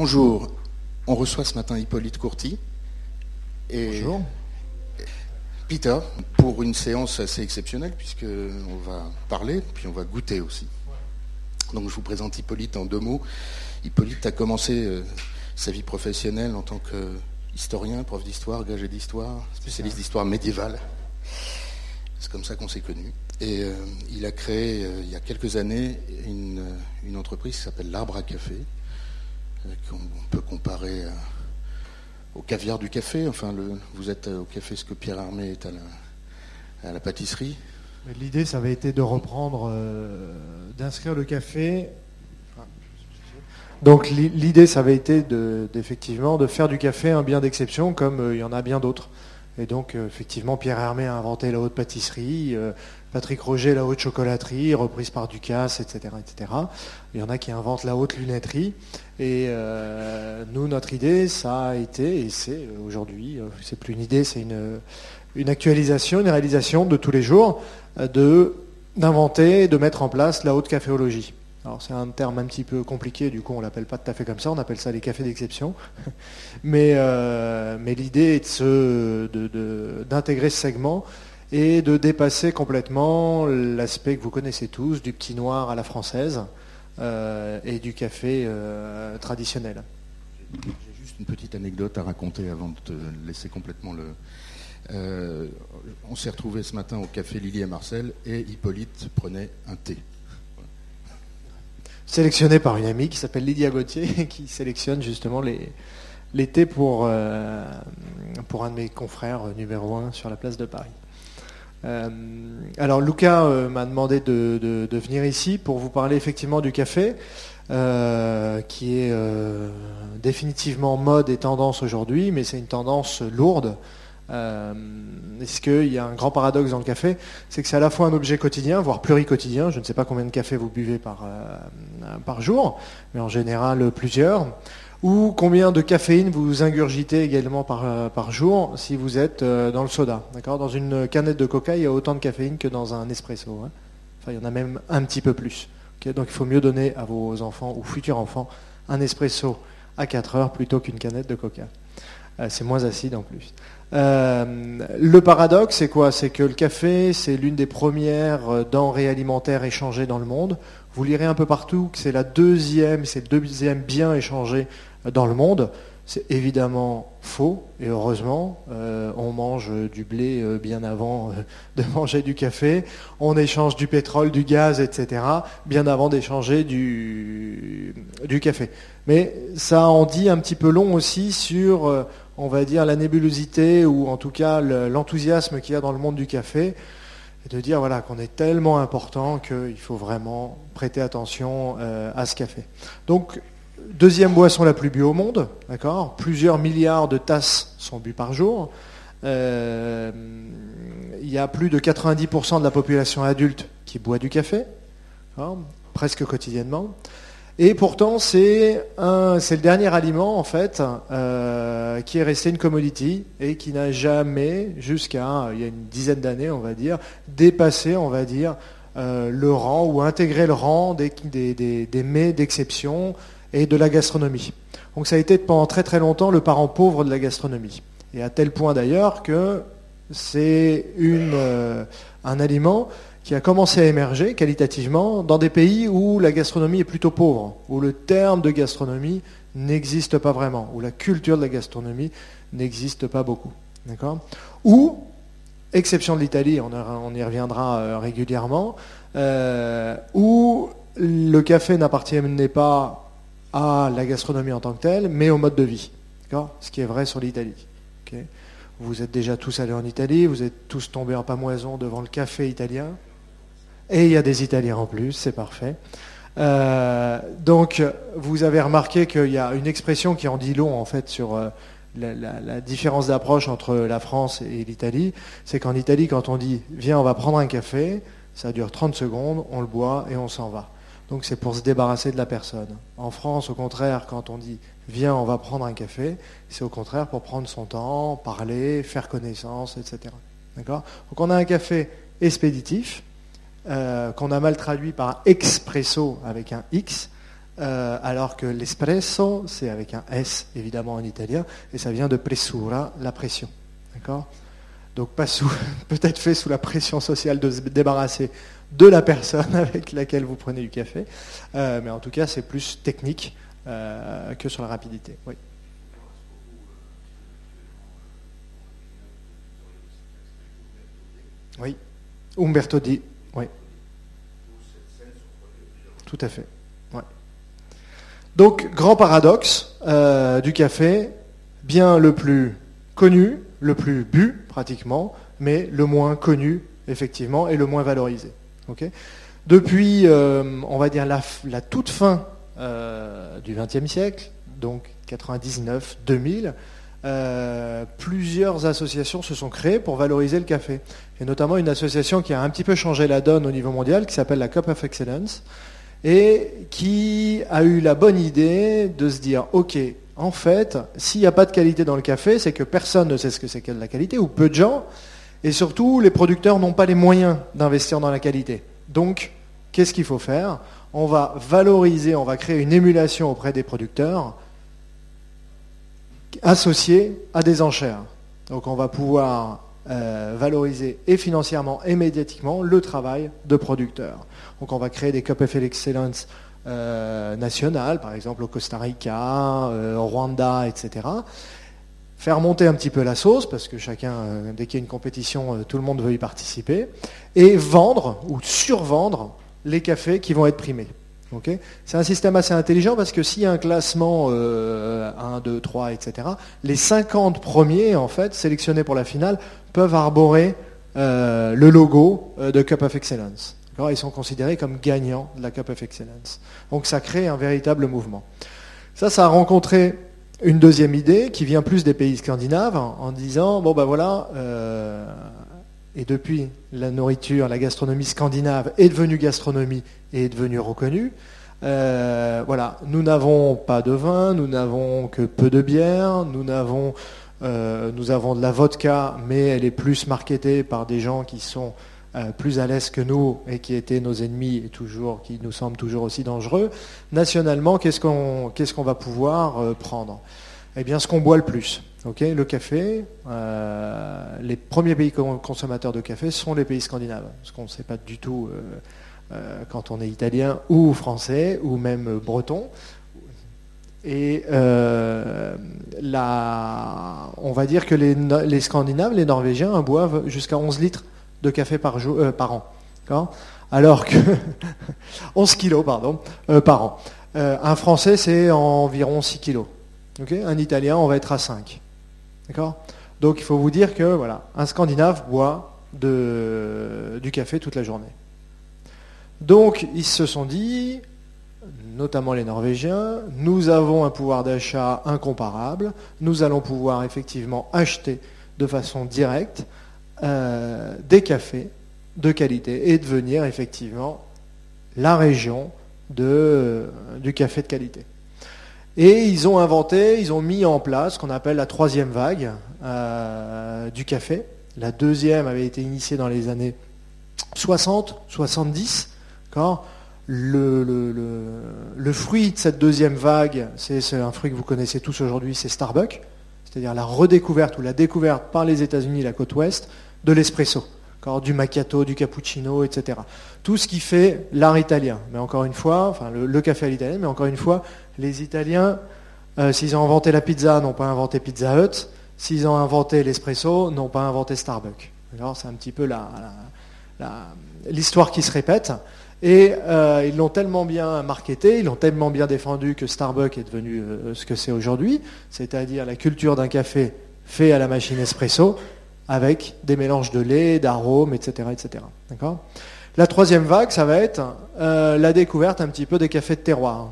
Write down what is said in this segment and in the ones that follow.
Bonjour, on reçoit ce matin Hippolyte Courty. Et Bonjour. Peter, pour une séance assez exceptionnelle, puisqu'on va parler, puis on va goûter aussi. Donc je vous présente Hippolyte en deux mots. Hippolyte a commencé euh, sa vie professionnelle en tant qu'historien, prof d'histoire, gagé d'histoire, spécialiste d'histoire médiévale. C'est comme ça qu'on s'est connus. Et euh, il a créé, euh, il y a quelques années, une, une entreprise qui s'appelle l'Arbre à Café, qu'on peut comparer au caviar du café. Enfin, vous êtes au café ce que Pierre Armé est à la, pâtisserie. L'idée, ça avait été de reprendre, d'inscrire le café donc l'idée, ça avait été de, effectivement de faire du café un bien d'exception, comme euh, il y en a bien d'autres. Et donc euh, effectivement, Pierre Hermé a inventé la haute pâtisserie, euh, Patrick Roger la haute chocolaterie, reprise par Ducasse, etc., etc. Il y en a qui inventent la haute lunetterie. Et nous, notre idée, ça a été, et c'est aujourd'hui, c'est plus une idée, c'est une, une actualisation, une réalisation de tous les jours, de d'inventer, de mettre en place la haute caféologie. Alors c'est un terme un petit peu compliqué, du coup on l'appelle pas tout à comme ça, on appelle ça les cafés d'exception. mais, euh, mais l'idée est d'intégrer ce segment et de dépasser complètement l'aspect que vous connaissez tous du petit noir à la française euh, et du café euh, traditionnel. J'ai juste une petite anecdote à raconter avant de te laisser complètement le, on s'est retrouvé ce matin au café Lily et Marcel et Hippolyte prenait un thé sélectionné par une amie qui s'appelle Lydia Gauthier, qui sélectionne justement les, les thés pour, euh, pour un de mes confrères euh, numéro un sur la place de Paris. Euh, alors Luca m'a demandé de, venir ici pour vous parler effectivement du café, qui est définitivement mode et tendance aujourd'hui, mais c'est une tendance lourde. Euh, est-ce qu'il y a un grand paradoxe dans le café C'est que c'est à la fois un objet quotidien, voire pluriquotidien. Je ne sais pas combien de café vous buvez par, euh, par jour, mais en général plusieurs. Ou combien de caféine vous ingurgitez également par, euh, par jour si vous êtes dans le soda. D'accord? Dans une canette de coca, il y a autant de caféine que dans un espresso. Hein. enfin, il y en a même un petit peu plus. Donc il faut mieux donner à vos enfants ou futurs enfants un espresso à 4 heures plutôt qu'une canette de coca. c'est moins acide en plus. Euh, le paradoxe, c'est quoi? C'est que le café, c'est l'une des premières euh, denrées alimentaires échangées dans le monde. Vous lirez un peu partout que c'est la deuxième, c'est le deuxième bien échangé euh, dans le monde. C'est évidemment faux, et heureusement, on mange du blé bien avant de manger du café, on échange du pétrole, du gaz, etc., bien avant d'échanger du, du, café. Mais ça en dit un petit peu long aussi sur on va dire, la nébulosité ou en tout cas l'enthousiasme qu'il y a dans le monde du café, et de dire voilà, qu'on est tellement important qu'il faut vraiment prêter attention euh, à ce café. Donc, deuxième boisson la plus bu au monde, d'accord? Plusieurs milliards de tasses sont bues par jour. Euh, il y a plus de 90% de la population adulte qui boit du café, presque quotidiennement. Et pourtant, c'est le dernier aliment, en fait, euh, qui est resté une commodity et qui n'a jamais, jusqu'à il y a une dizaine d'années, on va dire, dépassé, on va dire, euh, le rang ou intégré le rang des, mets d'exception et de la gastronomie. Donc ça a été pendant très très longtemps le parent pauvre de la gastronomie. Et à tel point d'ailleurs que c'est euh, un aliment qui a commencé à émerger qualitativement dans des pays où la gastronomie est plutôt pauvre, où le terme de gastronomie n'existe pas vraiment, où la culture de la gastronomie n'existe pas beaucoup. D'accord? Ou, exception de l'Italie, on, y reviendra euh, régulièrement, euh, où le café n'appartenait pas à la gastronomie en tant que telle, mais au mode de vie. Ce qui est vrai sur l'Italie. vous êtes déjà tous allés en Italie, vous êtes tous tombés en pamoison devant le café italien. Et il y a des Italiens en plus, c'est parfait. Euh, donc, vous avez remarqué qu'il y a une expression qui en dit long, en fait, sur euh, la, différence d'approche entre la France et l'Italie. C'est qu'en Italie, quand on dit « viens, on va prendre un café », ça dure 30 secondes, on le boit et on s'en va. Donc, c'est pour se débarrasser de la personne. En France, au contraire, quand on dit « viens, on va prendre un café », c'est au contraire pour prendre son temps, parler, faire connaissance, etc. D'accord? Donc, on a un café expéditif, euh, qu'on a mal traduit par expresso avec un X, alors que l'espresso, c'est avec un S évidemment en italien, et ça vient de pressura, la pression. D'accord? Donc pas peut-être fait sous la pression sociale de se débarrasser de la personne avec laquelle vous prenez du café, mais en tout cas c'est plus technique que sur la rapidité. Oui. Oui. Umberto Di, oui. Tout à fait. Donc, grand paradoxe euh, du café, bien le plus connu, le plus bu pratiquement, mais le moins connu, effectivement, et le moins valorisé. Depuis, euh, on va dire, la, toute fin euh, du XXe siècle, donc 99-2000, euh, plusieurs associations se sont créées pour valoriser le café. Et notamment une association qui a un petit peu changé la donne au niveau mondial, qui s'appelle la Cup of Excellence, et qui a eu la bonne idée de se dire, OK, en fait, s'il n'y a pas de qualité dans le café, c'est que personne ne sait ce que c'est que la qualité, ou peu de gens, et surtout, les producteurs n'ont pas les moyens d'investir dans la qualité. Donc, qu'est-ce qu'il faut faire? On va valoriser, on va créer une émulation auprès des producteurs associé à des enchères. Donc on va pouvoir euh, valoriser et financièrement et médiatiquement le travail de producteurs. Donc on va créer des Cup of Excellence euh, nationales, par exemple au Costa Rica, euh, au Rwanda, etc. Faire monter un petit peu la sauce, parce que chacun, dès qu'il y a une compétition, tout le monde veut y participer, et vendre ou survendre les cafés qui vont être primés c'est un système assez intelligent parce que s'il y a un classement 1, 2, 3, etc., les 50 premiers, en fait, sélectionnés pour la finale, peuvent arborer euh, le logo euh, de Cup of Excellence. Ils sont considérés comme gagnants de la Cup of Excellence. Donc ça crée un véritable mouvement. Ça, ça a rencontré une deuxième idée qui vient plus des pays scandinaves en disant, bon ben voilà, euh, et depuis la nourriture, la gastronomie scandinave est devenue gastronomie et est devenue reconnue. Euh, voilà, nous n'avons pas de vin, nous n'avons que peu de bière, nous euh, nous avons de la vodka, mais elle est plus marketée par des gens qui sont euh, plus à l'aise que nous et qui étaient nos ennemis et toujours, qui nous semblent toujours aussi dangereux. Nationalement, qu'est-ce qu'on, va pouvoir prendre? Eh bien, ce qu'on boit le plus le café, euh, les premiers pays consommateurs de café sont les pays scandinaves, ce qu'on ne sait pas du tout euh, euh, quand on est italien ou français ou même breton. Et on va dire que les, Scandinaves, les Norvégiens, boivent jusqu'à 11 litres de café par, par an. Alors que 11 kilos pardon, par an. un Français, c'est environ 6 kilos. un Italien, on va être à 5. D'accord? Donc il faut vous dire que voilà, un Scandinave boit du café toute la journée. Donc ils se sont dit, notamment les Norvégiens, nous avons un pouvoir d'achat incomparable, nous allons pouvoir effectivement acheter de façon directe euh, des cafés de qualité et devenir effectivement la région de, du café de qualité. Et ils ont inventé, ils ont mis en place ce qu'on appelle la troisième vague euh, du café. La deuxième avait été initiée dans les années 60, 70. Le, le, fruit de cette deuxième vague, c'est un fruit que vous connaissez tous aujourd'hui, c'est Starbucks, c'est-à-dire la redécouverte ou la découverte par les États-Unis, la côte ouest, de l'espresso du macchiato, du cappuccino, etc. Tout ce qui fait l'art italien. Mais encore une fois, enfin le, café à l'italienne, mais encore une fois, les Italiens, euh, s'ils ont inventé la pizza, n'ont pas inventé Pizza Hut. S'ils ont inventé l'espresso, n'ont pas inventé Starbucks. C'est un petit peu l'histoire qui se répète. Et euh, ils l'ont tellement bien marketé, ils l'ont tellement bien défendu que Starbucks est devenu euh, ce que c'est aujourd'hui, c'est-à-dire la culture d'un café fait à la machine espresso, avec des mélanges de lait, d'arômes, etc. etc. La troisième vague, ça va être euh, la découverte un petit peu des cafés de terroir.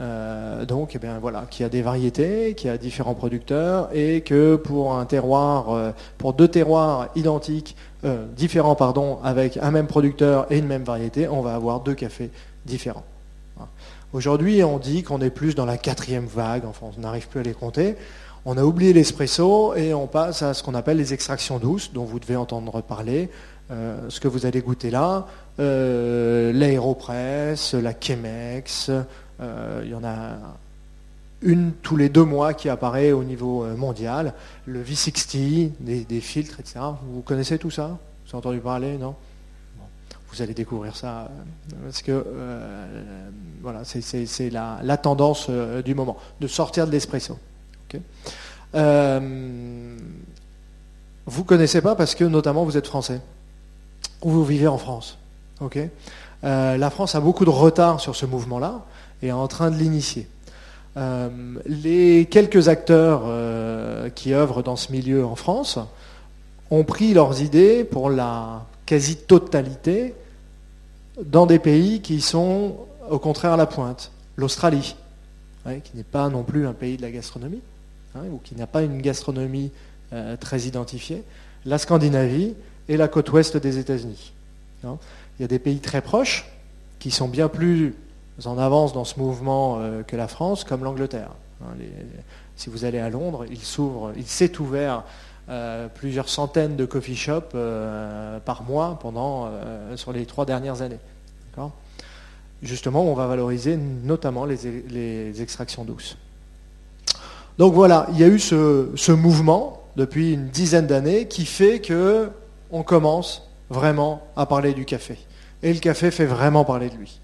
Euh, donc, eh bien, voilà, qui a des variétés, qui a différents producteurs, et que pour un terroir, euh, pour deux terroirs identiques, différents, pardon, avec un même producteur et une même variété, on va avoir deux cafés différents. Aujourd'hui, on dit qu'on est plus dans la quatrième vague, enfin, on n'arrive plus à les compter. On a oublié l'espresso et on passe à ce qu'on appelle les extractions douces, dont vous devez entendre parler. Euh, ce que vous allez goûter là, euh, l'aéropress, la Chemex, il y en a une tous les deux mois qui apparaît au niveau mondial. Le V60, des, filtres, etc. Vous connaissez tout ça? Vous avez entendu parler, non? Vous allez découvrir ça parce que voilà, c'est la, tendance du moment de sortir de l'espresso. Vous connaissez pas parce que notamment vous êtes français ou vous vivez en France. euh, la France a beaucoup de retard sur ce mouvement-là et est en train de l'initier. Euh, les quelques acteurs euh, qui œuvrent dans ce milieu en France ont pris leurs idées pour la quasi-totalité dans des pays qui sont au contraire à la pointe. L'Australie, qui n'est pas non plus un pays de la gastronomie, hein, ou qui n'a pas une gastronomie très identifiée. La Scandinavie et la côte ouest des États-Unis. Hein. Il y a des pays très proches qui sont bien plus en avance dans ce mouvement euh, que la France, comme l'Angleterre. Hein. si vous allez à Londres, il s'ouvre, il s'est ouvert euh, plusieurs centaines de coffee shops euh, par mois pendant sur les trois dernières années. Justement, on va valoriser notamment les, extractions douces. Donc voilà, il y a eu ce, mouvement depuis une dizaine d'années qui fait que on commence vraiment à parler du café. Et le café fait vraiment parler de lui.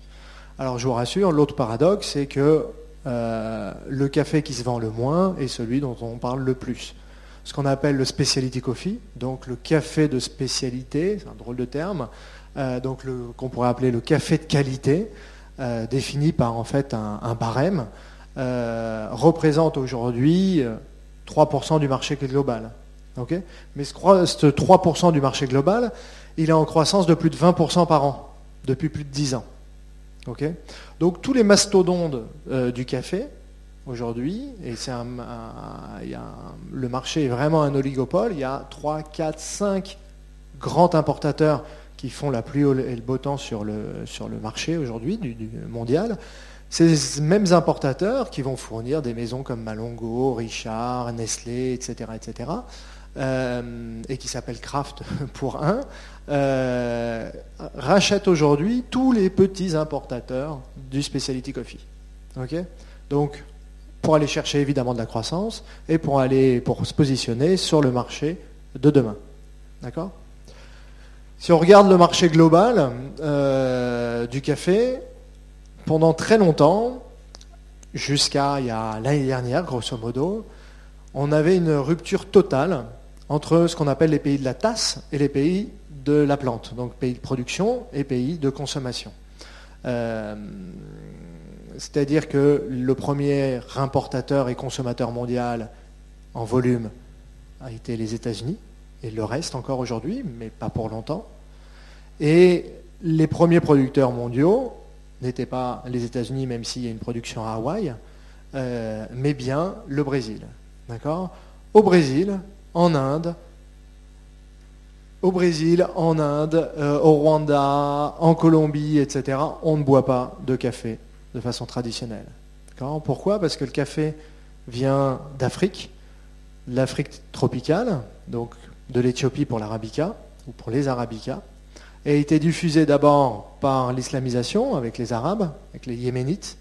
Alors je vous rassure, l'autre paradoxe, c'est que euh, le café qui se vend le moins est celui dont on parle le plus. Ce qu'on appelle le specialty coffee, donc le café de spécialité, c'est un drôle de terme, euh, donc qu'on pourrait appeler le café de qualité, euh, défini par en fait un, barème, représente aujourd'hui 3% du marché global. Mais ce 3% du marché global, il est en croissance de plus de 20% par an, depuis plus de 10 ans. Donc tous les mastodontes euh, du café, aujourd'hui, et le marché est vraiment un oligopole, il y a 3, 4, 5 grands importateurs qui font la pluie et le beau temps sur le, sur le marché aujourd'hui du, mondial. Ces mêmes importateurs qui vont fournir des maisons comme Malongo, Richard, Nestlé, etc., etc., euh, et qui s'appelle Kraft pour un, euh, rachète aujourd'hui tous les petits importateurs du specialty coffee. Donc, pour aller chercher évidemment de la croissance et pour aller pour se positionner sur le marché de demain. D'accord? Si on regarde le marché global euh, du café, pendant très longtemps, jusqu'à l'année dernière, grosso modo, on avait une rupture totale entre ce qu'on appelle les pays de la tasse et les pays de la plante, donc pays de production et pays de consommation. Euh, c'est-à-dire que le premier importateur et consommateur mondial en volume a été les États-Unis, et le reste encore aujourd'hui, mais pas pour longtemps. Et les premiers producteurs mondiaux n'étaient pas les États-Unis, même s'il y a une production à Hawaï, euh, mais bien le Brésil. Au Brésil, en Inde, au Brésil, en Inde, euh, au Rwanda, en Colombie, etc., on ne boit pas de café de façon traditionnelle. Pourquoi? Parce que le café vient d'Afrique, l'Afrique tropicale, donc de l'Éthiopie pour l'arabica, ou pour les arabicas, a été diffusé d'abord par l'islamisation avec les Arabes, avec les Yéménites,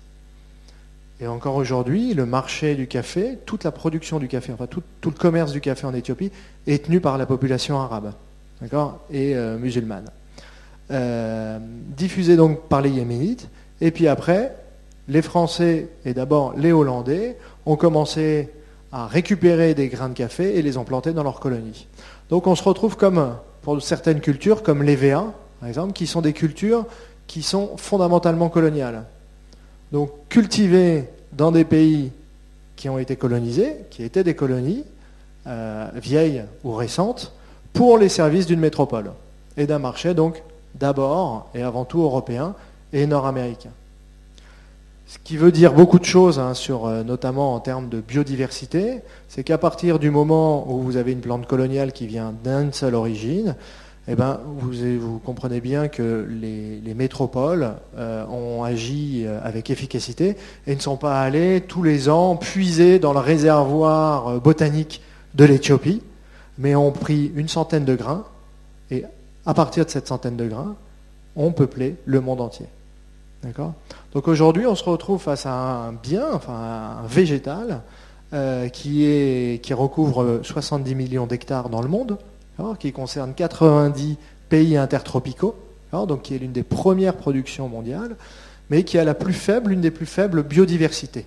et encore aujourd'hui, le marché du café, toute la production du café, enfin tout, le commerce du café en Éthiopie est tenu par la population arabe et euh, musulmane. Euh, diffusé donc par les Yéménites. Et puis après, les Français et d'abord les Hollandais ont commencé à récupérer des grains de café et les ont plantés dans leurs colonies. Donc on se retrouve comme, pour certaines cultures, comme les par exemple, qui sont des cultures qui sont fondamentalement coloniales. Donc cultivés dans des pays qui ont été colonisés, qui étaient des colonies, euh, vieilles ou récentes, pour les services d'une métropole et d'un marché donc d'abord et avant tout européen et nord-américain. Ce qui veut dire beaucoup de choses, hein, euh, notamment en termes de biodiversité, c'est qu'à partir du moment où vous avez une plante coloniale qui vient d'une seule origine, eh ben, vous, comprenez bien que les, métropoles euh, ont agi euh, avec efficacité et ne sont pas allés tous les ans puiser dans le réservoir botanique de l'Éthiopie, mais ont pris une centaine de grains et à partir de cette centaine de grains, ont peuplé le monde entier. D'accord Donc aujourd'hui, on se retrouve face à un bien, enfin un végétal, qui, est, qui recouvre 70 millions d'hectares dans le monde, qui concerne 90 pays intertropicaux, donc qui est l'une des premières productions mondiales, mais qui a la plus faible, l'une des plus faibles biodiversités.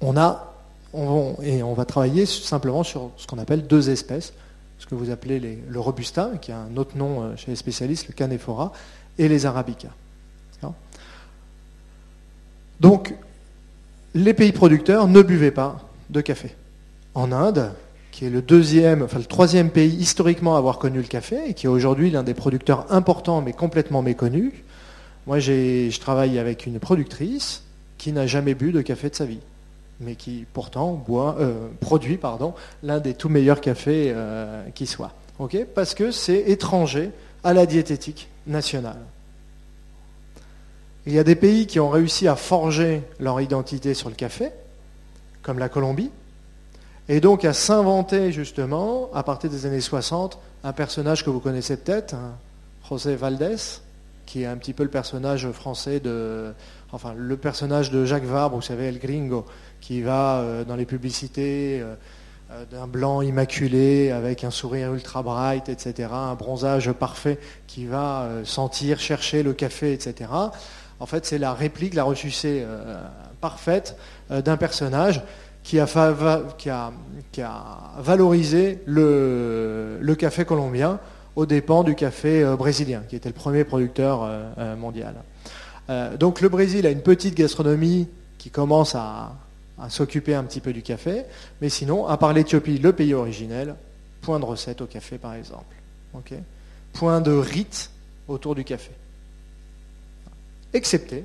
on a, et on va travailler simplement sur ce qu'on appelle deux espèces, ce que vous appelez le robusta, qui a un autre nom euh, chez les spécialistes, le canephora, et les arabica. Donc, les pays producteurs ne buvaient pas de café. En Inde, qui est le deuxième, le troisième pays historiquement à avoir connu le café et qui est aujourd'hui l'un des producteurs importants mais complètement méconnus. Moi, je travaille avec une productrice qui n'a jamais bu de café de sa vie, mais qui pourtant euh, produit pardon, l'un des tout meilleurs cafés euh, qui soit. Parce que c'est étranger à la diététique nationale. Il y a des pays qui ont réussi à forger leur identité sur le café, comme la Colombie, et donc à s'inventer justement, à partir des années 60, un personnage que vous connaissez peut-être, hein, José Valdés, qui est un petit peu le personnage français de, enfin le personnage de Jacques Vabre, vous savez, El Gringo, qui va euh, dans les publicités euh, d'un blanc immaculé avec un sourire ultra bright, etc., un bronzage parfait, qui va sentir, chercher le café, etc. En fait, c'est la réplique, la ressucée parfaite d'un personnage qui a, valorisé le, café colombien aux dépens du café euh, brésilien, qui était le premier producteur euh, euh, mondial. donc le Brésil a une petite gastronomie qui commence à, s'occuper un petit peu du café, mais sinon, à part l'Éthiopie, le pays originel, point de recette au café par exemple. point de rite autour du café. Excepté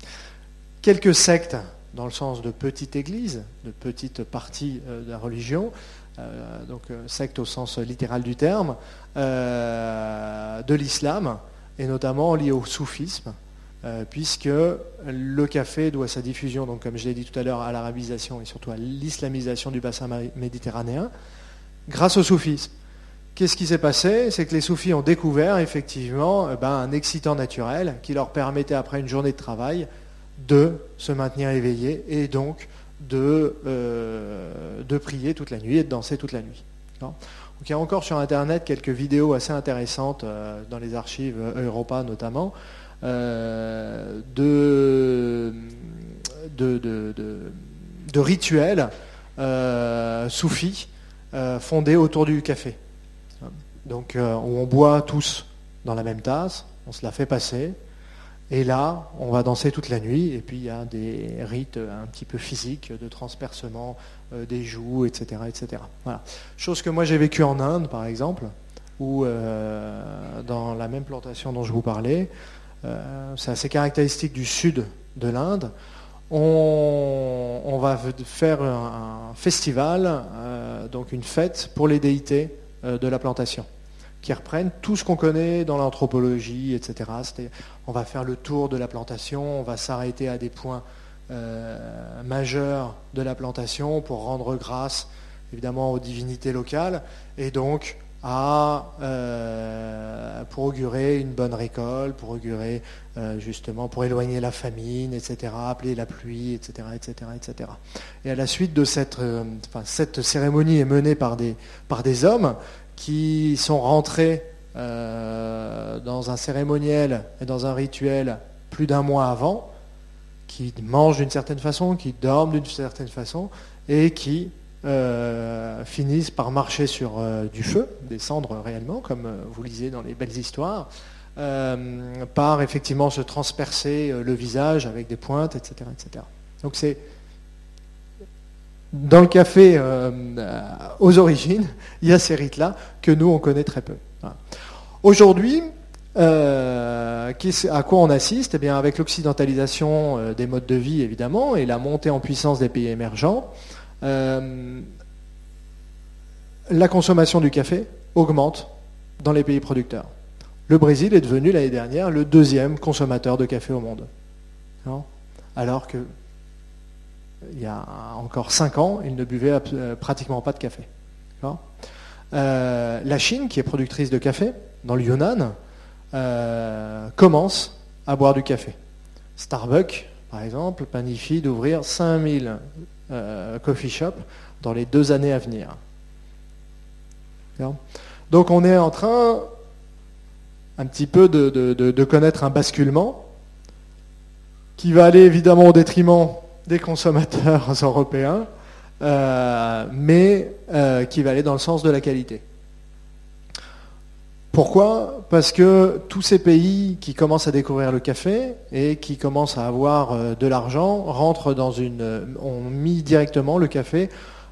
quelques sectes dans le sens de petite église, de petite partie euh, de la religion, euh, donc euh, secte au sens littéral du terme, de l'islam, et notamment lié au soufisme, puisque le café doit sa diffusion, donc comme je l'ai dit tout à l'heure, à l'arabisation et surtout à l'islamisation du bassin méditerranéen, grâce au soufisme. Qu'est-ce qui s'est passé? C'est que les soufis ont découvert effectivement ben, un excitant naturel qui leur permettait, après une journée de travail, de se maintenir éveillé et donc de, euh, prier toute la nuit et de danser toute la nuit. Il y a encore sur Internet quelques vidéos assez intéressantes euh, dans les archives Europa notamment euh, de, de, de, rituels soufis fondés autour du café. Donc où on boit tous dans la même tasse, on se la fait passer, et là, on va danser toute la nuit, et puis il y a des rites un petit peu physiques de transpercement euh, des joues, etc. etc. Voilà. Chose que moi j'ai vécu en Inde, par exemple, où euh, dans la même plantation dont je vous parlais, euh, c'est assez caractéristique du sud de l'Inde, on, va faire un, festival, donc une fête pour les déités de la plantation qui reprennent tout ce qu'on connaît dans l'anthropologie, etc. On va faire le tour de la plantation, on va s'arrêter à des points euh, majeurs de la plantation pour rendre grâce évidemment aux divinités locales et donc à, euh, pour augurer une bonne récolte, pour augurer euh, justement, pour éloigner la famine, etc., appeler la pluie, etc., etc., etc. Et à la suite de cette, cette cérémonie est menée par des, par des hommes qui sont rentrés euh, dans un cérémoniel et dans un rituel plus d'un mois avant, qui mangent d'une certaine façon, qui dorment d'une certaine façon, et qui euh, finissent par marcher sur euh, du feu, des cendres réellement, comme vous lisez dans les belles histoires, par effectivement se transpercer le visage avec des pointes, etc. etc. Donc c'est dans le café euh, aux origines, il y a ces rites-là que nous, on connaît très peu. Aujourd'hui, euh, à quoi on assiste? Eh bien, Avec l'occidentalisation euh, des modes de vie, évidemment, et la montée en puissance des pays émergents, la consommation du café augmente dans les pays producteurs. Le Brésil est devenu l'année dernière le deuxième consommateur de café au monde. Alors que il y a encore 5 ans, ils ne buvaient euh, pratiquement pas de café. Euh, la Chine, qui est productrice de café, dans le Yunnan, commencent à boire du café. Starbucks, par exemple, planifie d'ouvrir 5000 coffee shops dans les deux années à venir. Donc on est en train un petit peu de, connaître un basculement qui va aller évidemment au détriment des consommateurs européens, euh, mais euh, qui va aller dans le sens de la qualité. Pourquoi? Parce que tous ces pays qui commencent à découvrir le café et qui commencent à avoir euh, de l'argent rentrent dans une, ont mis directement le café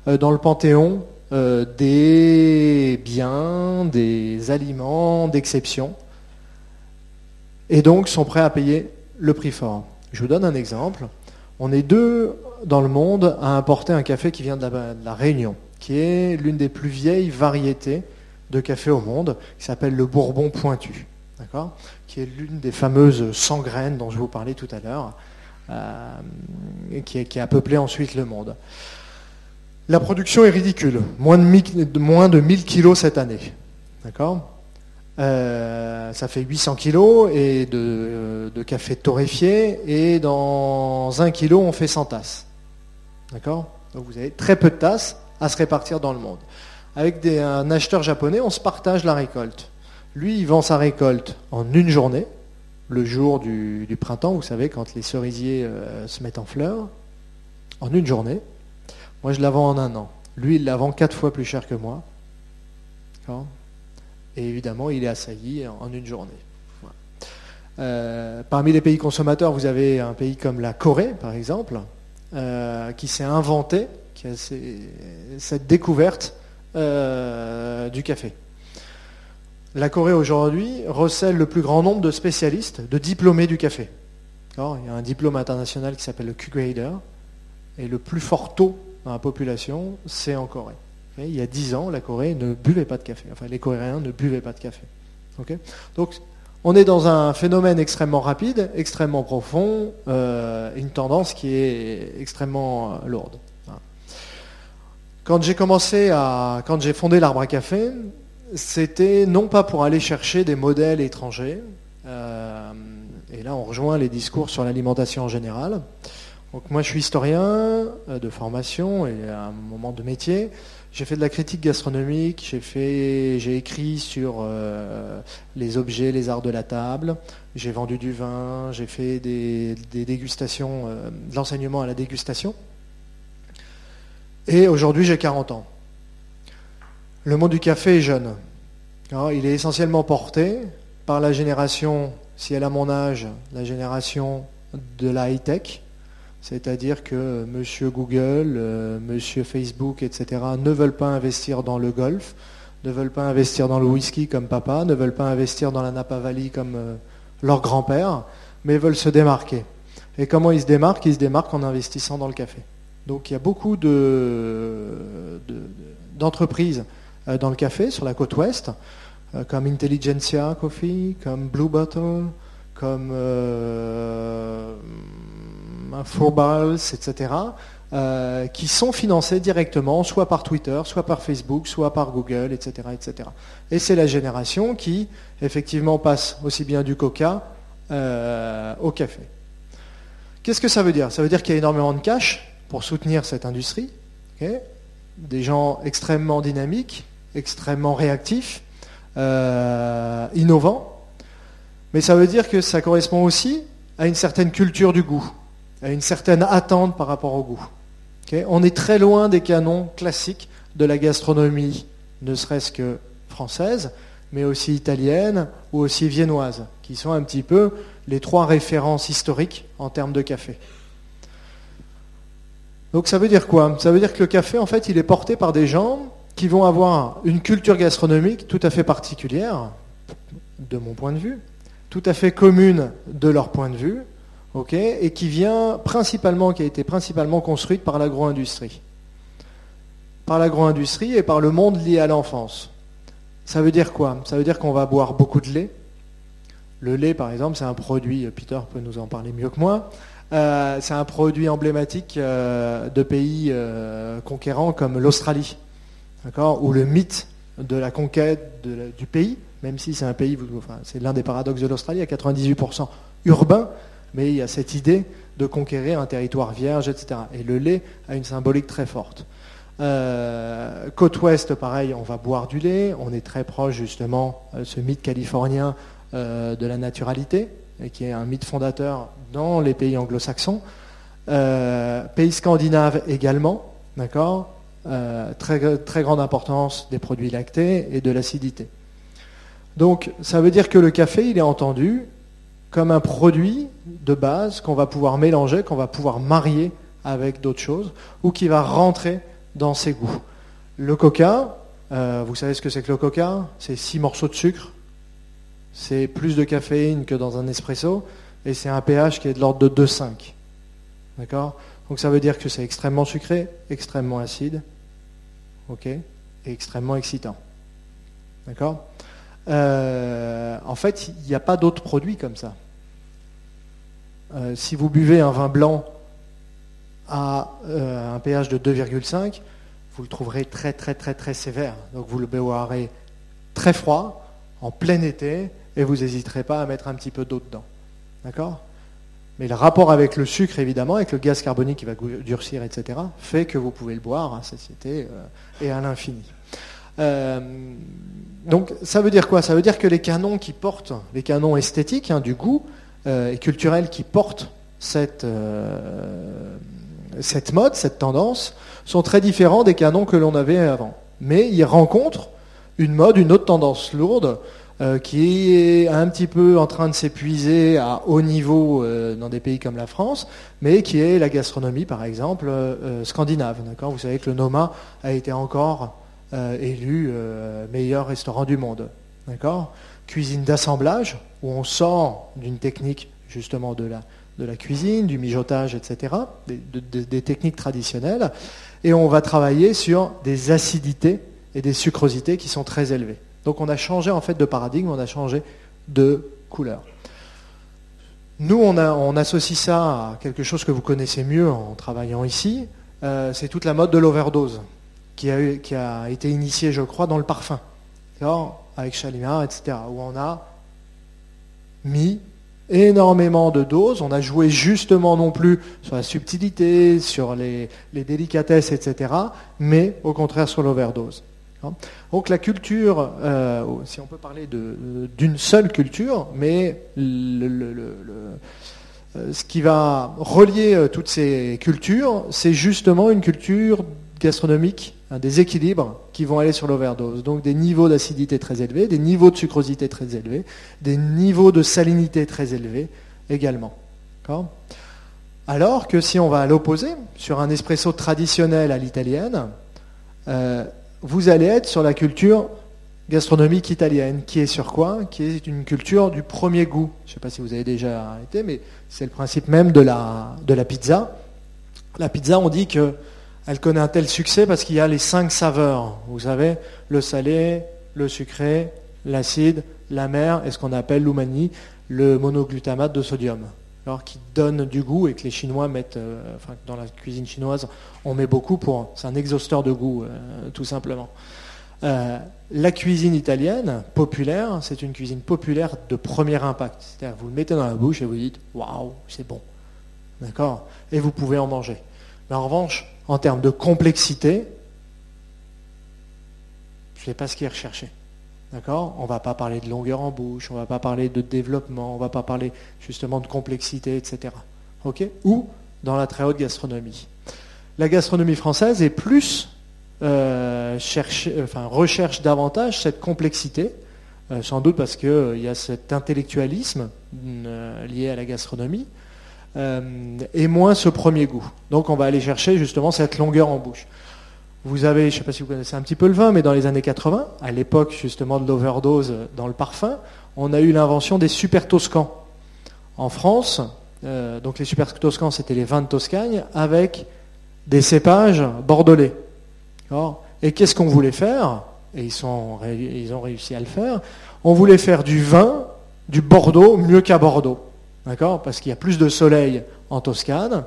dans le panthéon des biens, des aliments d'exception et donc sont prêts à payer le prix fort. Je vous donne un exemple. On est deux dans le monde à importer un café qui vient de la, Réunion, qui est l'une des plus vieilles variétés de café au monde, qui s'appelle le Bourbon pointu, qui est l'une des fameuses 100 graines dont je vous parlais tout à l'heure, euh, qui, a peuplé ensuite le monde. La production est ridicule, moins de, moins de 1000 kilos cette année. Euh, ça fait 800 kilos euh, de, café torréfié et dans 1 kilo on fait 100 tasses. D'accord Donc vous avez très peu de tasses à se répartir dans le monde. Avec un acheteur japonais, on se partage la récolte. Lui, il vend sa récolte en une journée, le jour du, printemps, vous savez, quand les cerisiers euh, se mettent en fleurs, en une journée. Moi, je la vends en un an. Lui, il la vend quatre fois plus cher que moi. Et évidemment, il est assailli en une journée. Euh, parmi les pays consommateurs, vous avez un pays comme la Corée, par exemple, euh, qui s'est inventé, qui a cette découverte euh, du café. La Corée aujourd'hui recèle le plus grand nombre de spécialistes, de diplômés du café. il y a un diplôme international qui s'appelle le Q-Grader, et le plus fort taux dans la population, c'est en Corée il y a dix ans, la Corée ne buvait pas de café. Enfin, les Coréens ne buvaient pas de café. Donc, on est dans un phénomène extrêmement rapide, extrêmement profond, euh, une tendance qui est extrêmement euh, lourde. Quand j'ai commencé quand j'ai fondé l'arbre à café, c'était non pas pour aller chercher des modèles étrangers, euh, et là on rejoint les discours sur l'alimentation en général. Donc moi je suis historien de formation et à un moment de métier. J'ai fait de la critique gastronomique, j'ai écrit sur euh, les objets, les arts de la table, j'ai vendu du vin, j'ai fait des, dégustations, euh, de l'enseignement à la dégustation. Et aujourd'hui, j'ai 40 ans. Le monde du café est jeune. il est essentiellement porté par la génération, si elle a mon âge, la génération de la high-tech, c'est-à-dire que M. Google, euh, M. Facebook, etc. ne veulent pas investir dans le golf, ne veulent pas investir dans le whisky comme papa, ne veulent pas investir dans la Napa Valley comme euh, leur grand-père, mais veulent se démarquer. Et comment ils se démarquent? Ils se démarquent en investissant dans le café. Donc il y a beaucoup d'entreprises euh, dans le café sur la côte ouest, comme Intelligentsia Coffee, comme Blue Bottle, comme Balls, etc., euh, qui sont financés directement, soit par Twitter, soit par Facebook, soit par Google, etc. etc. Et c'est la génération qui, effectivement, passe aussi bien du coca euh, au café. Qu'est-ce que ça veut dire? Ça veut dire qu'il y a énormément de cash pour soutenir cette industrie, des gens extrêmement dynamiques, extrêmement réactifs, euh, innovants, mais ça veut dire que ça correspond aussi à une certaine culture du goût à une certaine attente par rapport au goût. on est très loin des canons classiques de la gastronomie, ne serait-ce que française, mais aussi italienne ou aussi viennoise, qui sont un petit peu les trois références historiques en termes de café. Donc ça veut dire quoi? Ça veut dire que le café, en fait, il est porté par des gens qui vont avoir une culture gastronomique tout à fait particulière, de mon point de vue, tout à fait commune de leur point de vue, et qui vient principalement, qui a été principalement construite par l'agro-industrie. Par l'agro-industrie et par le monde lié à l'enfance. Ça veut dire quoi? Ça veut dire qu'on va boire beaucoup de lait. Le lait, par exemple, c'est un produit, Peter peut nous en parler mieux que moi, euh, c'est un produit emblématique euh, de pays euh, conquérants comme l'Australie, ou le mythe de la conquête du pays, même si c'est un pays, c'est l'un des paradoxes de l'Australie, à 98% urbain, mais il y a cette idée de conquérir un territoire vierge, etc. Et le lait a une symbolique très forte. Côte ouest, pareil, on va boire du lait, on est très proche justement, de ce mythe californien de la naturalité, et qui est un mythe fondateur dans les pays anglo-saxons. pays scandinaves également, d'accord très, très grande importance des produits lactés et de l'acidité. Donc ça veut dire que le café, il est entendu comme un produit de base qu'on va pouvoir mélanger, qu'on va pouvoir marier avec d'autres choses, ou qui va rentrer dans ses goûts. Le coca, euh, vous savez ce que c'est que le coca? C'est six morceaux de sucre, c'est plus de caféine que dans un espresso, et c'est un pH qui est de l'ordre de 2,5. D'accord? Donc ça veut dire que c'est extrêmement sucré, extrêmement acide, ok, et extrêmement excitant. D'accord? Euh, En fait, il n'y a pas d'autres produits comme ça. Euh, si vous buvez un vin blanc à un pH de 2,5, vous le trouverez très très très très sévère. Donc vous le boirez très froid, en plein été, et vous n'hésiterez pas à mettre un petit peu d'eau dedans. D'accord? Mais le rapport avec le sucre, évidemment, avec le gaz carbonique qui va durcir, etc., fait que vous pouvez le boire à satiété euh, et à l'infini. Euh, donc ça veut dire quoi? Ça veut dire que les canons qui portent, les canons esthétiques, hein, du goût, euh, et culturels qui portent cette, cette mode, cette tendance, sont très différents des canons que l'on avait avant. Mais ils rencontrent une mode, une autre tendance lourde, euh, qui est un petit peu en train de s'épuiser à haut niveau euh, dans des pays comme la France, mais qui est la gastronomie, par exemple, euh, scandinave. Vous savez que le Noma a été encore élu meilleur restaurant du monde. Cuisine d'assemblage, où on sort d'une technique justement de la cuisine, du mijotage, etc., des, techniques traditionnelles, et on va travailler sur des acidités et des sucrosités qui sont très élevées. Donc on a changé en fait de paradigme, on a changé de couleur. Nous, on, associe ça à quelque chose que vous connaissez mieux en travaillant ici, euh, c'est toute la mode de l'overdose, qui a, qui a été initiée, je crois, dans le parfum, avec Chalimard, etc., où on a mis énormément de doses. On a joué justement non plus sur la subtilité, sur les, délicatesses, etc., mais au contraire sur l'overdose. Donc la culture, euh, si on peut parler d'une seule culture, mais euh, ce qui va relier euh, toutes ces cultures, c'est justement une culture gastronomique, des équilibres qui vont aller sur l'overdose. Donc des niveaux d'acidité très élevés, des niveaux de sucrosité très élevés, des niveaux de salinité très élevés également. Alors que si on va à l'opposé, sur un espresso traditionnel à l'italienne, vous allez être sur la culture gastronomique italienne, qui est sur quoi? Qui est une culture du premier goût. Je ne sais pas si vous avez déjà arrêté, mais c'est le principe même de la, pizza. La pizza, on dit que elle connaît un tel succès parce qu'il y a les cinq saveurs. Vous savez, le salé, le sucré, l'acide, l'amer et ce qu'on appelle l'umani, le monoglutamate de sodium. Alors qui donne du goût et que les Chinois mettent, euh, enfin dans la cuisine chinoise, on met beaucoup pour, c'est un exhausteur de goût euh, tout simplement. Euh, la cuisine italienne populaire, c'est une cuisine populaire de premier impact. C'est-à-dire vous le mettez dans la bouche et vous dites waouh, c'est bon, d'accord, et vous pouvez en manger. Mais en revanche, en termes de complexité, je ne sais pas ce qui est recherché. D'accord? On ne va pas parler de longueur en bouche, on ne va pas parler de développement, on ne va pas parler justement de complexité, etc. Ou dans la très haute gastronomie. La gastronomie française est plus euh, recherche davantage cette complexité, euh, sans doute parce qu'il euh, y a cet intellectualisme lié à la gastronomie, et moins ce premier goût. Donc on va aller chercher justement cette longueur en bouche. Vous avez, je ne sais pas si vous connaissez un petit peu le vin, mais dans les années 80, à l'époque justement de l'overdose dans le parfum, on a eu l'invention des super toscans. En France, euh, donc les super toscans, c'était les vins de Toscagne avec des cépages bordelais. Et qu'est-ce qu'on voulait faire? Et ils, ils ont réussi à le faire. On voulait faire du vin, du Bordeaux, mieux qu'à Bordeaux. D'accord? Parce qu'il y a plus de soleil en Toscane,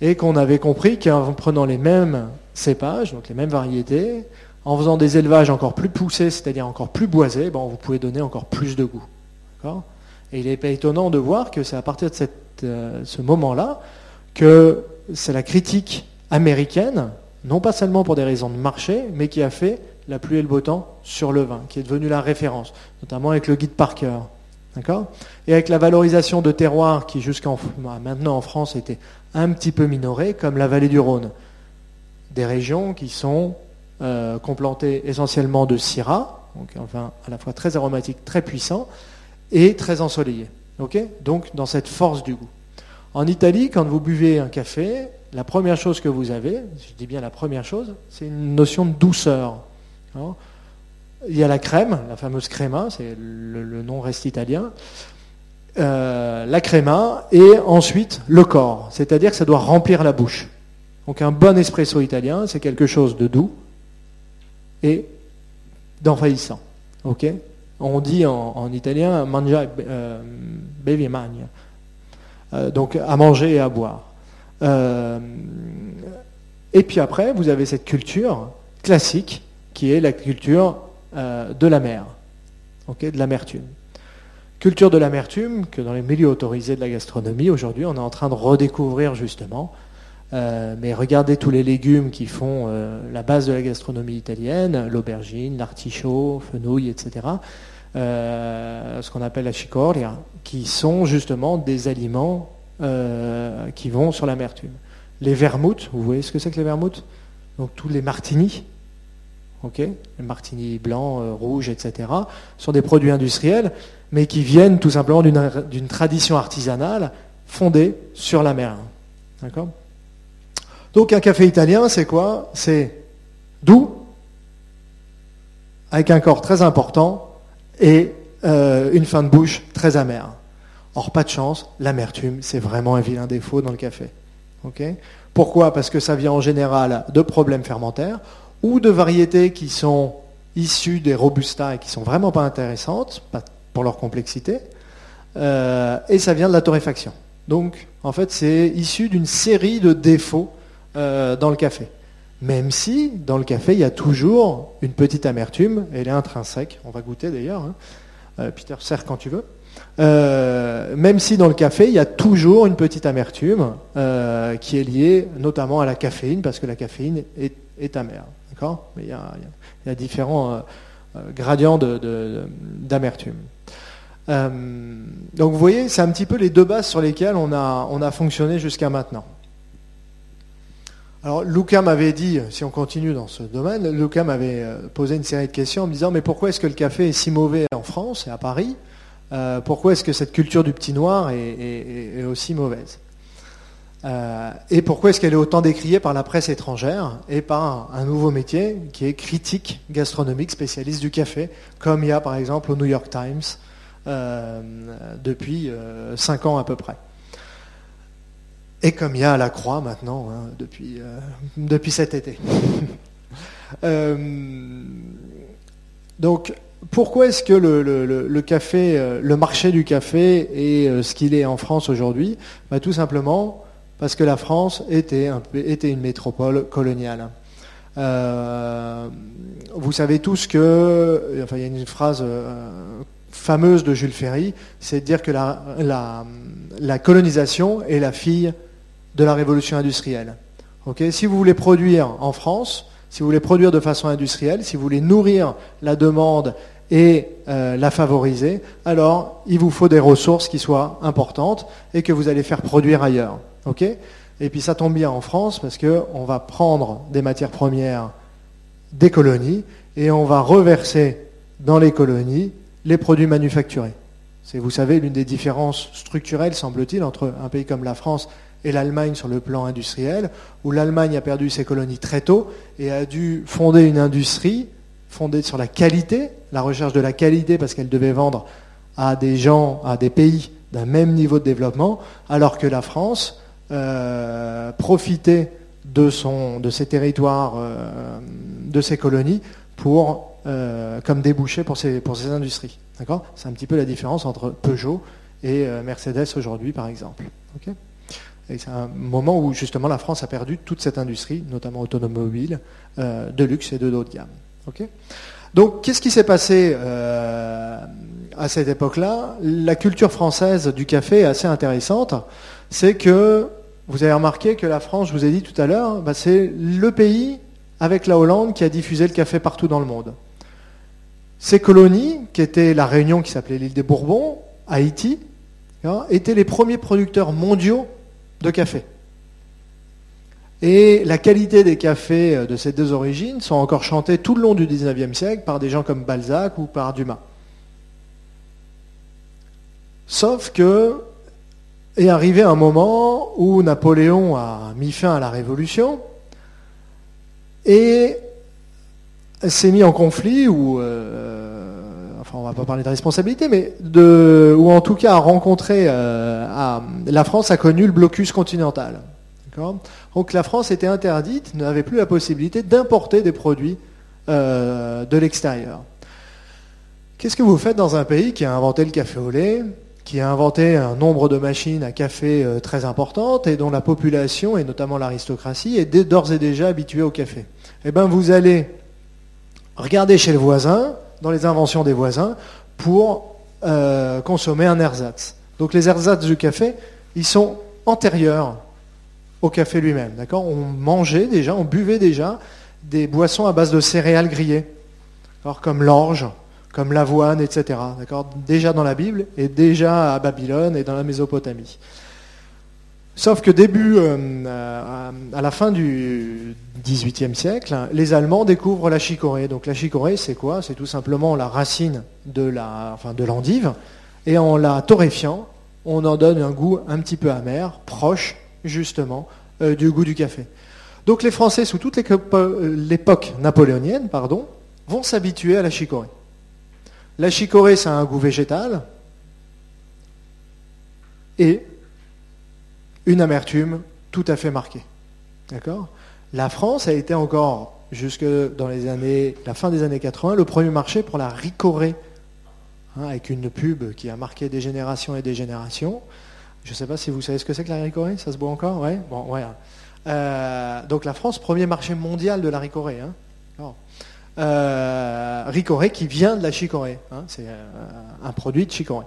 et qu'on avait compris qu'en prenant les mêmes cépages, donc les mêmes variétés, en faisant des élevages encore plus poussés, c'est-à-dire encore plus boisés, vous pouvez donner encore plus de goût. Et il n'est pas étonnant de voir que c'est à partir de euh, ce moment-là que c'est la critique américaine, non pas seulement pour des raisons de marché, mais qui a fait la pluie et le beau temps sur le vin, qui est devenu la référence, notamment avec le guide Parker. Et avec la valorisation de terroirs qui jusqu'à bah, maintenant en France était un petit peu minorée, comme la vallée du Rhône. Des régions qui sont euh, complantées essentiellement de syrah, un vin à la fois très aromatique, très puissant, et très ensoleillé. donc dans cette force du goût. En Italie, quand vous buvez un café, la première chose que vous avez, je dis bien la première chose, c'est une notion de douceur. Il y a la crème, la fameuse crema, c'est le, nom reste italien. Euh, la crema et ensuite le corps, c'est-à-dire que ça doit remplir la bouche. Donc un bon espresso italien, c'est quelque chose de doux et d'envahissant. On dit en, italien mangia, euh, bevi magna, euh, donc à manger et à boire. et puis après, vous avez cette culture classique qui est la culture euh, de la mer, de l'amertume. Culture de l'amertume que dans les milieux autorisés de la gastronomie, aujourd'hui, on est en train de redécouvrir justement. Euh, mais regardez tous les légumes qui font euh, la base de la gastronomie italienne, l'aubergine, l'artichaut, fenouil, etc. ce qu'on appelle la chicoria, qui sont justement des aliments qui vont sur l'amertume. Les vermouths, vous voyez ce que c'est que les vermouths? Donc tous les martinis, les martini blancs, euh, rouges, etc., sont des produits industriels, mais qui viennent tout simplement d'une tradition artisanale fondée sur la mer. D'accord? Donc un café italien, c'est quoi? C'est doux, avec un corps très important et euh, une fin de bouche très amère. Or, pas de chance, l'amertume, c'est vraiment un vilain défaut dans le café. Pourquoi? Parce que ça vient en général de problèmes fermentaires ou de variétés qui sont issues des robustas et qui sont vraiment pas intéressantes, pour leur complexité, euh, et ça vient de la torréfaction. Donc, en fait, c'est issu d'une série de défauts euh, dans le café. Même si, dans le café, il y a toujours une petite amertume, elle est intrinsèque, on va goûter d'ailleurs, hein. euh, Peter, serre quand tu veux. même si dans le café, il y a toujours une petite amertume qui est liée notamment à la caféine, parce que la caféine est, amère. Mais il y, a, différents euh, euh, gradients d'amertume. Euh, donc vous voyez, c'est un petit peu les deux bases sur lesquelles on a fonctionné jusqu'à maintenant. Alors Luca m'avait dit, si on continue dans ce domaine, Luca m'avait posé une série de questions en me disant mais pourquoi est-ce que le café est si mauvais en France et à Paris? Pourquoi est-ce que cette culture du petit noir est aussi mauvaise? Euh, et pourquoi est-ce qu'elle est autant décriée par la presse étrangère et par un, nouveau métier qui est critique gastronomique spécialiste du café, comme il y a par exemple au New York Times euh, depuis 5 euh, ans à peu près? Et comme il y a la Croix maintenant, hein, depuis, depuis cet été. donc, pourquoi est-ce que le, café, le marché du café est ce qu'il est en France aujourd'hui? Bah, Tout simplement parce que la France était, une métropole coloniale. Euh, vous savez tous que, enfin, il y a une phrase euh, fameuse de Jules Ferry, c'est de dire que la, colonisation est la fille de la révolution industrielle. si vous voulez produire en France, si vous voulez produire de façon industrielle, si vous voulez nourrir la demande et euh, la favoriser, alors il vous faut des ressources qui soient importantes et que vous allez faire produire ailleurs. et puis ça tombe bien en France parce qu'on va prendre des matières premières des colonies et on va reverser dans les colonies les produits manufacturés. C'est, vous savez, l'une des différences structurelles, semble-t-il, entre un pays comme la France et l'Allemagne sur le plan industriel, où l'Allemagne a perdu ses colonies très tôt et a dû fonder une industrie fondée sur la qualité, la recherche de la qualité parce qu'elle devait vendre à des gens, à des pays d'un même niveau de développement, alors que la France euh, profitait de, son, de ses territoires, euh, de ses colonies, pour, euh, comme débouché pour ses, pour ses industries. C'est un petit peu la différence entre Peugeot et Mercedes aujourd'hui, par exemple. Et c'est un moment où justement la France a perdu toute cette industrie, notamment automobile, de luxe et de haut de gamme. Donc, qu'est-ce qui s'est passé euh, à cette époque-là? La culture française du café est assez intéressante. C'est que, vous avez remarqué que la France, je vous ai dit tout à l'heure, bah, c'est le pays avec la Hollande qui a diffusé le café partout dans le monde. Ces colonies, qui étaient la Réunion qui s'appelait l'île des Bourbons, Haïti, hein, étaient les premiers producteurs mondiaux de café. Et la qualité des cafés euh, de ces deux origines sont encore chantées tout le long du XIXe siècle par des gens comme Balzac ou par Dumas. Sauf que est arrivé un moment où Napoléon a mis fin à la Révolution et s'est mis en conflit, ou euh, on va pas parler de responsabilité, mais de, ou en tout cas rencontré, euh, la France a connu le blocus continental. Donc la France était interdite, n'avait plus la possibilité d'importer des produits euh, de l'extérieur. Qu'est-ce que vous faites dans un pays qui a inventé le café au lait, qui a inventé un nombre de machines à café euh, très importantes et dont la population, et notamment l'aristocratie, est d'ores et déjà habituée au café? Eh bien, vous allez regarder chez le voisin, dans les inventions des voisins, pour euh, consommer un ersatz. Donc les ersatz du café, ils sont antérieurs au café lui-même. D'accord? On mangeait déjà, on buvait déjà des boissons à base de céréales grillées, comme l'orge, comme l'avoine, etc. Déjà dans la Bible et déjà à Babylone et dans la Mésopotamie. Sauf que début, euh, à la fin du XVIIIe siècle, les Allemands découvrent la chicorée. Donc la chicorée, c'est quoi? C'est tout simplement la racine de l'endive, et en la torréfiant, on en donne un goût un petit peu amer, proche justement euh, du goût du café. Donc les Français, sous toute euh, l'époque napoléonienne, pardon, vont s'habituer à la chicorée. La chicorée, ça a un goût végétal et une amertume tout à fait marquée. D'accord? La France a été encore, jusque dans la fin des années 80, le premier marché pour la ricorée, hein, avec une pub qui a marqué des générations et des générations. Je ne sais pas si vous savez ce que c'est que la ricorée, ça se boit encore? Ouais Bon, ouais. Euh, donc la France, premier marché mondial de la ricorée. Hein. Euh, ricorée qui vient de la chicorée. Hein. C'est euh, un produit de chicorée.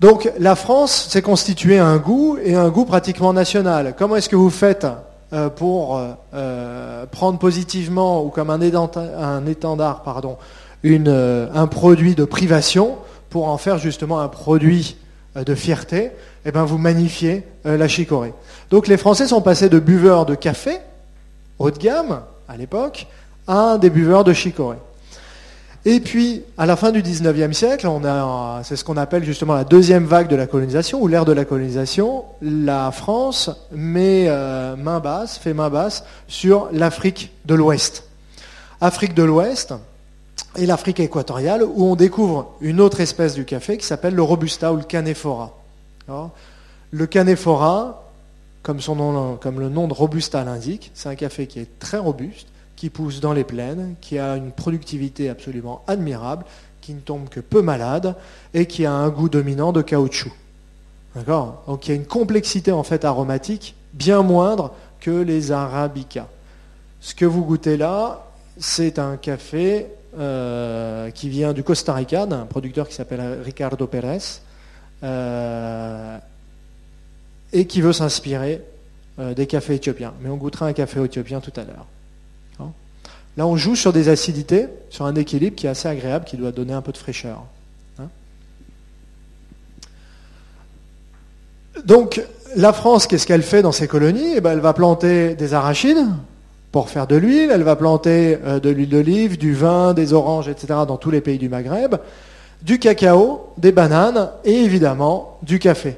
Donc la France s'est constituée un goût et un goût pratiquement national. Comment est-ce que vous faites pour prendre positivement ou comme un, étendard, pardon, un produit de privation pour en faire justement un produit de fierté? Eh ben, vous magnifiez euh, la chicorée. Donc les Français sont passés de buveurs de café, haut de gamme à l'époque, à des buveurs de chicorée. Et puis, à la fin du 19e siècle, on a, c'est ce qu'on appelle justement la deuxième vague de la colonisation, ou l'ère de la colonisation, la France met euh, main basse, fait main basse sur l'Afrique de l'Ouest. Afrique de l'Ouest et l'Afrique équatoriale, où on découvre une autre espèce du café qui s'appelle le Robusta ou le Canephora. Le canephora, comme, son comme le nom de Robusta l'indique, c'est un café qui est très robuste, qui pousse dans les plaines, qui a une productivité absolument admirable, qui ne tombe que peu malade et qui a un goût dominant de caoutchouc. D'accord? Donc il y a une complexité en fait aromatique bien moindre que les arabicas. Ce que vous goûtez là, c'est un café euh, qui vient du Costa Rica, d'un producteur qui s'appelle Ricardo Pérez, euh, et qui veut s'inspirer euh, des cafés éthiopiens. Mais on goûtera un café éthiopien tout à l'heure. Là, on joue sur des acidités, sur un équilibre qui est assez agréable, qui doit donner un peu de fraîcheur. Hein. Donc, la France, qu'est-ce qu'elle fait dans ses colonies? Eh ben, Elle va planter des arachides pour faire de l'huile, elle va planter euh, de l'huile d'olive, du vin, des oranges, etc. dans tous les pays du Maghreb du cacao, des bananes et évidemment du café.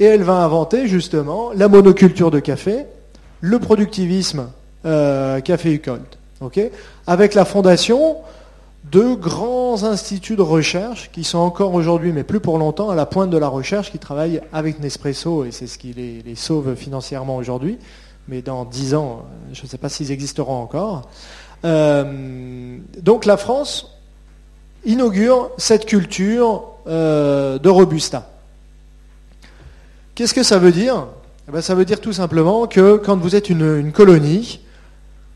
Et elle va inventer justement la monoculture de café, le productivisme euh, café ok? Avec la fondation de grands instituts de recherche qui sont encore aujourd'hui, mais plus pour longtemps, à la pointe de la recherche, qui travaillent avec Nespresso, et c'est ce qui les, sauve financièrement aujourd'hui, mais dans dix ans, je ne sais pas s'ils existeront encore. Euh, donc la France, inaugure cette culture euh, de Robusta. Qu'est-ce que ça veut dire? Eh ben, Ça veut dire tout simplement que quand vous êtes une, colonie,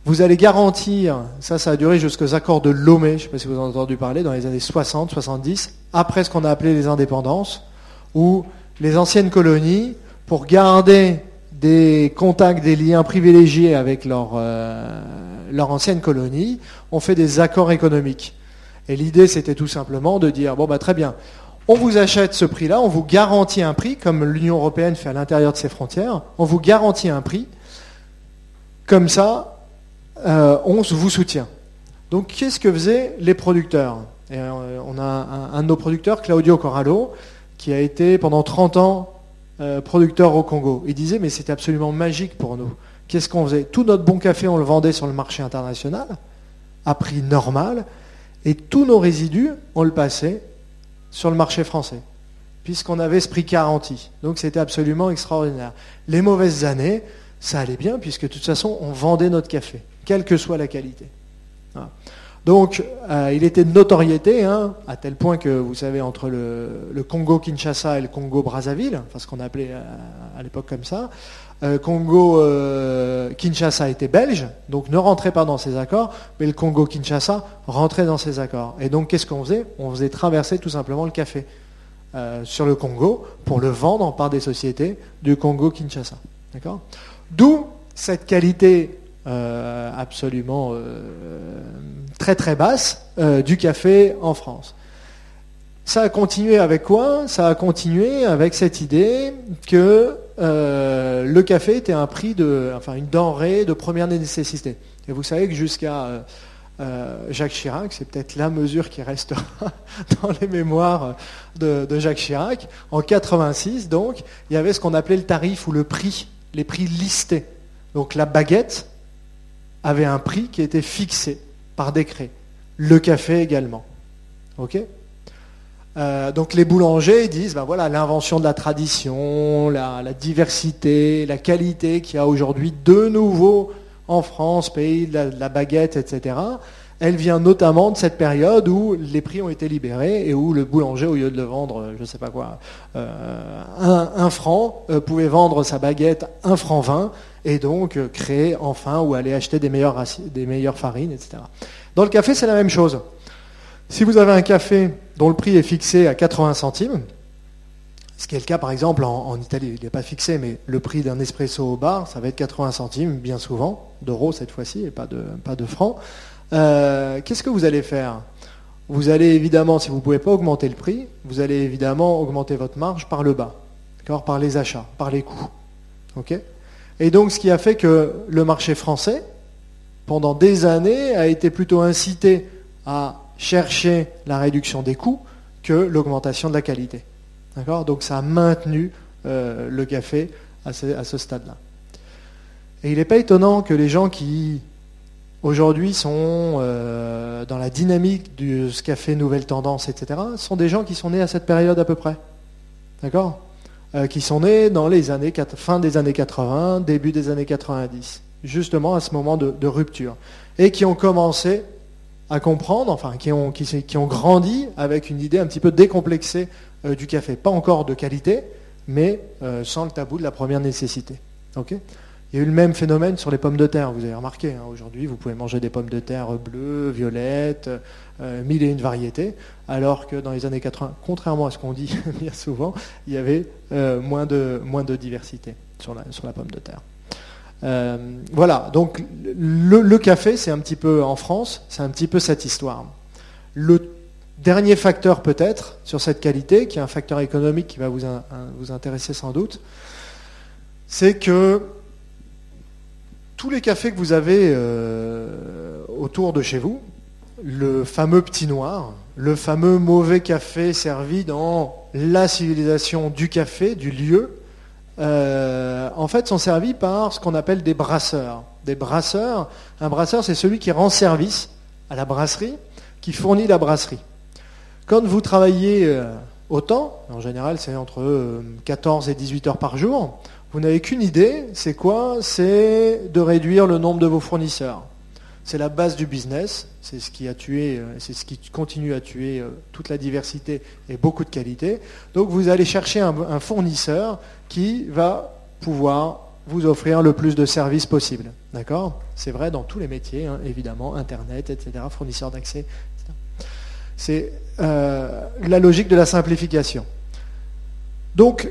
Vous allez garantir, ça, ça a duré jusqu'aux accords de Lomé, je ne sais pas si vous en avez entendu parler, dans les années 60, 70, après ce qu'on a appelé les indépendances, où les anciennes colonies, pour garder des contacts, des liens privilégiés avec leur, euh, leur ancienne colonie, ont fait des accords économiques. Et l'idée, c'était tout simplement de dire, bon, bah, très bien, on vous achète ce prix-là, on vous garantit un prix, comme l'Union européenne fait à l'intérieur de ses frontières, on vous garantit un prix, comme ça, euh, on vous soutient. Donc qu'est-ce que faisaient les producteurs? Euh, On a un, de nos producteurs, Claudio Corallo, qui a été pendant 30 ans euh, producteur au Congo. Il disait, mais c'était absolument magique pour nous. Qu'est-ce qu'on faisait? Tout notre bon café, on le vendait sur le marché international, à prix normal, et tous nos résidus, on le passait sur le marché français, puisqu'on avait ce prix garanti. Donc c'était absolument extraordinaire. Les mauvaises années, ça allait bien, puisque de toute façon, on vendait notre café, quelle que soit la qualité. Donc, euh, il était de notoriété, hein, à tel point que, vous savez, entre le, Congo-Kinshasa et le Congo-Brazzaville, enfin ce qu'on appelait euh, à, l'époque comme ça, euh, Congo-Kinshasa était belge, donc ne rentrait pas dans ces accords, mais le Congo-Kinshasa rentrait dans ces accords. Et donc, qu'est-ce qu'on faisait? On faisait traverser tout simplement le café sur le Congo pour le vendre par des sociétés du Congo-Kinshasa. D'accord? D'où cette qualité euh, absolument euh, très très basse euh, du café en France. Ça a continué avec quoi? Ça a continué avec cette idée que le café était un prix de, enfin une denrée de première nécessité. Et vous savez que jusqu'à Jacques Chirac, c'est peut-être la mesure qui restera dans les mémoires de, de, Jacques Chirac. En 86, donc, il y avait ce qu'on appelait le tarif ou le prix, les prix listés. Donc la baguette avait un prix qui était fixé par décret. Le café également. Ok? Euh, donc les boulangers disent, ben voilà, l'invention de la tradition, la, diversité, la qualité qu'il y a aujourd'hui de nouveau en France, pays de la, baguette, etc. Elle vient notamment de cette période où les prix ont été libérés et où le boulanger, au lieu de le vendre, je ne sais pas quoi, euh, un, franc, euh, pouvait vendre sa baguette un franc 20 et donc euh, créer enfin ou aller acheter des meilleures, farines, etc. Dans le café, c'est la même chose. Si vous avez un café dont le prix est fixé à 80 centimes, ce qui est le cas par exemple en, Italie, il n'est pas fixé, mais le prix d'un espresso au bar, ça va être 80 centimes, bien souvent, d'euros cette fois-ci, et pas de francs. Euh, qu'est-ce que vous allez faire? Vous allez évidemment, si vous ne pouvez pas augmenter le prix, vous allez évidemment augmenter votre marge par le bas, par les achats, par les coûts. et donc ce qui a fait que le marché français, pendant des années, a été plutôt incité à chercher la réduction des coûts que l'augmentation de la qualité. Donc ça a maintenu euh, le café à ce, stade-là. Et il n'est pas étonnant que les gens qui aujourd'hui sont euh, dans la dynamique de ce café nouvelle tendance, etc., sont des gens qui sont nés à cette période à peu près. D'accord? Euh, qui sont nés dans les années fin des années 80, début des années 90, justement à ce moment de, rupture, et qui ont commencé à comprendre, enfin qui ont, qui, ont grandi avec une idée un petit peu décomplexée euh, du café, pas encore de qualité, mais sans le tabou de la première nécessité. Il y a eu le même phénomène sur les pommes de terre, vous avez remarqué. Hein, aujourd'hui, vous pouvez manger des pommes de terre bleues, violettes, mille et une variétés alors que dans les années 80, contrairement à ce qu'on dit bien souvent, il y avait euh, moins, de, diversité sur la, pomme de terre. Euh, voilà, donc le, café, c'est un petit peu en France, c'est un petit peu cette histoire. Le dernier facteur peut-être sur cette qualité, qui est un facteur économique qui va vous intéresser sans doute, c'est que tous les cafés que vous avez euh, autour de chez vous, le fameux petit noir, le fameux mauvais café servi dans la civilisation du café, du lieu, euh, en fait sont servis par ce qu'on appelle des brasseurs. Un brasseur c'est celui qui rend service à la brasserie, qui fournit la brasserie. Quand vous travaillez euh, autant, en général c'est entre 14 euh, et 18 heures par jour, vous n'avez qu'une idée, c'est quoi? C'est de réduire le nombre de vos fournisseurs. C'est la base du business, c'est ce qui a tué, euh, c'est ce qui continue à tuer euh, toute la diversité et beaucoup de qualité. Donc vous allez chercher un, fournisseur qui va pouvoir vous offrir le plus de services possible. D'accord? C'est vrai dans tous les métiers, hein, évidemment, Internet, etc., fournisseurs d'accès, etc. C'est euh, la logique de la simplification. Donc,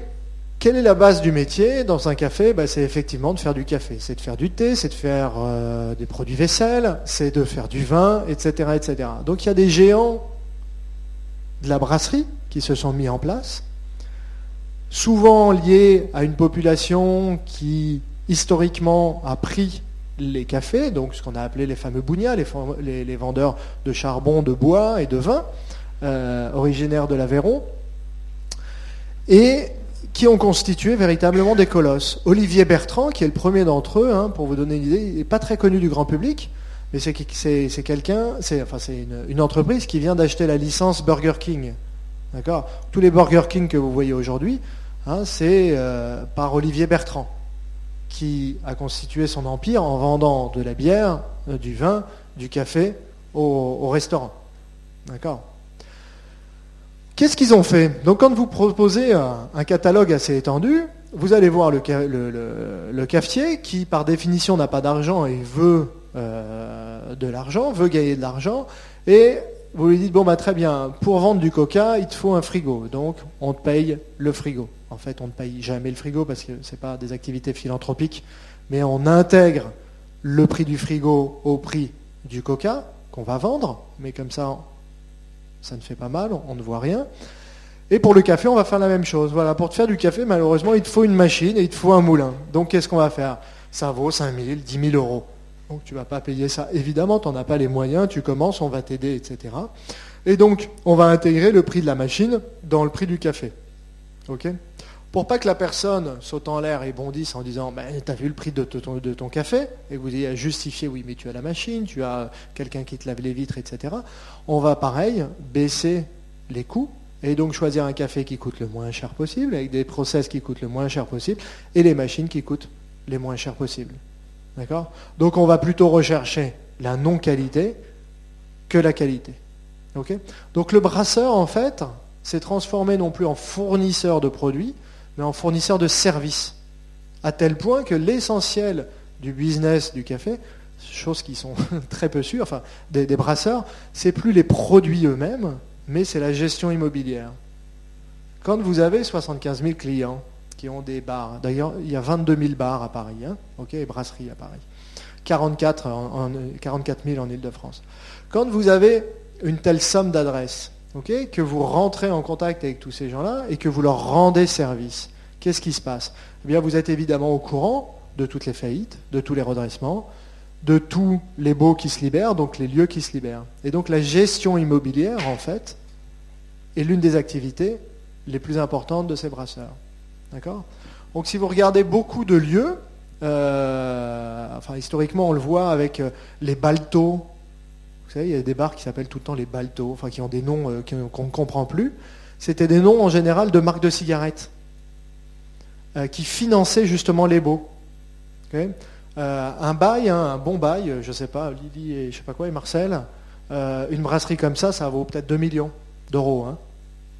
quelle est la base du métier dans un café? Ben, C'est effectivement de faire du café, c'est de faire du thé, c'est de faire euh, des produits vaisselle, c'est de faire du vin, etc., etc. Donc il y a des géants de la brasserie qui se sont mis en place, souvent liés à une population qui historiquement a pris les cafés, donc ce qu'on a appelé les fameux bougnats, les, vendeurs de charbon, de bois et de vin, euh, originaires de l'Aveyron. Et qui ont constitué véritablement des colosses. Olivier Bertrand, qui est le premier d'entre eux, hein, pour vous donner une idée, il n'est pas très connu du grand public, mais c'est quelqu'un, c'est enfin, une, une, entreprise qui vient d'acheter la licence Burger King. D'accord? Tous les Burger King que vous voyez aujourd'hui, hein, c'est euh, par Olivier Bertrand, qui a constitué son empire en vendant de la bière, euh, du vin, du café au, au restaurant. D'accord? Qu'est-ce qu'ils ont fait Donc quand vous proposez un, catalogue assez étendu, vous allez voir le, cafetier qui, par définition, n'a pas d'argent et veut euh, de l'argent, veut gagner de l'argent, et vous lui dites, bon, bah, très bien, pour vendre du coca, il te faut un frigo, donc on te paye le frigo. En fait, on ne paye jamais le frigo parce que ce n'est pas des activités philanthropiques, mais on intègre le prix du frigo au prix du coca qu'on va vendre, mais comme ça, ça ne fait pas mal, on ne voit rien. Et pour le café, on va faire la même chose. Voilà, pour te faire du café, malheureusement, il te faut une machine et il te faut un moulin. Donc qu'est-ce qu'on va faire? Ça vaut 5 000, 10 000 euros. Donc tu ne vas pas payer ça. Évidemment, tu n'en as pas les moyens, tu commences, on va t'aider, etc. Et donc, on va intégrer le prix de la machine dans le prix du café. OK? Pour pas que la personne saute en l'air et bondisse en disant ben, Tu as vu le prix de ton, café? Et vous ayez à justifier Oui, mais tu as la machine, tu as quelqu'un qui te lave les vitres, etc. On va pareil baisser les coûts et donc choisir un café qui coûte le moins cher possible, avec des process qui coûtent le moins cher possible et les machines qui coûtent les moins cher possible. D'accord? Donc on va plutôt rechercher la non-qualité que la qualité. donc le brasseur, en fait, s'est transformé non plus en fournisseur de produits, mais en fournisseur de services. À tel point que l'essentiel du business du café, choses qui sont très peu sûres, enfin des, des brasseurs, c'est plus les produits eux-mêmes, mais c'est la gestion immobilière. Quand vous avez 75 000 clients qui ont des bars, d'ailleurs il y a 22 000 bars à Paris, hein, et brasseries à Paris, 44, en, 44 000 en Ile-de-France. Quand vous avez une telle somme d'adresses, que vous rentrez en contact avec tous ces gens-là et que vous leur rendez service. Qu'est-ce qui se passe? Eh bien, Vous êtes évidemment au courant de toutes les faillites, de tous les redressements, de tous les baux qui se libèrent, donc les lieux qui se libèrent. Et donc la gestion immobilière, en fait, est l'une des activités les plus importantes de ces brasseurs. D'accord? Donc si vous regardez beaucoup de lieux, euh, enfin historiquement on le voit avec euh, les baltos, vous savez, il y a des bars qui s'appellent tout le temps les Balto, enfin qui ont des noms euh, qu'on ne comprend plus. C'était des noms en général de marques de cigarettes euh, qui finançaient justement les beaux. Euh, un bail, hein, un bon bail, je ne sais pas, Lily et je sais pas quoi et Marcel, une brasserie comme ça, ça vaut peut-être 2 millions d'euros. Hein.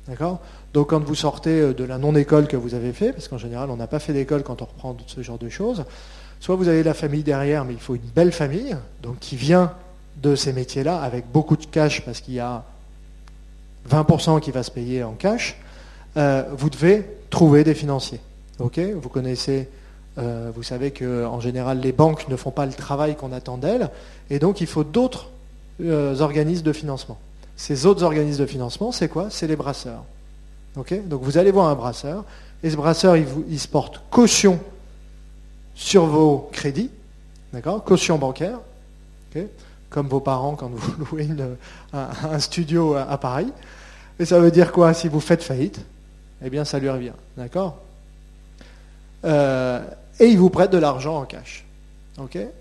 D'accord Donc quand vous sortez de la non-école que vous avez fait, parce qu'en général on n'a pas fait d'école quand on reprend ce genre de choses, soit vous avez la famille derrière, mais il faut une belle famille, donc qui vient de ces métiers-là avec beaucoup de cash parce qu'il y a 20% qui va se payer en cash, euh, vous devez trouver des financiers. Vous connaissez, euh, vous savez qu'en général les banques ne font pas le travail qu'on attend d'elles, et donc il faut d'autres euh, organismes de financement. Ces autres organismes de financement, c'est quoi? C'est les brasseurs. Donc vous allez voir un brasseur, et ce brasseur, il, se porte caution sur vos crédits, Caution bancaire. Comme vos parents quand vous louez un, studio à, Paris. Et ça veut dire quoi Si vous faites faillite, eh bien ça lui revient. D'accord? Euh, Et il vous prête de l'argent en cash.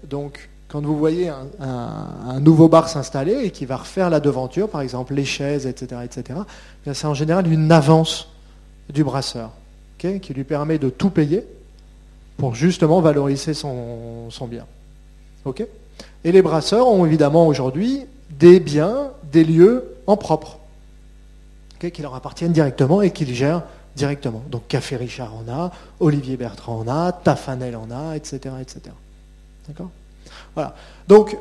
Donc, quand vous voyez un, nouveau bar s'installer et qui va refaire la devanture, par exemple les chaises, etc., etc., eh c'est en général une avance du brasseur qui lui permet de tout payer pour justement valoriser son, bien. Et les brasseurs ont évidemment aujourd'hui des biens, des lieux en propre, qui leur appartiennent directement et qu'ils gèrent directement. Donc Café Richard en a, Olivier Bertrand en a, Tafanel en a, etc. etc. D'accord? Voilà. Donc,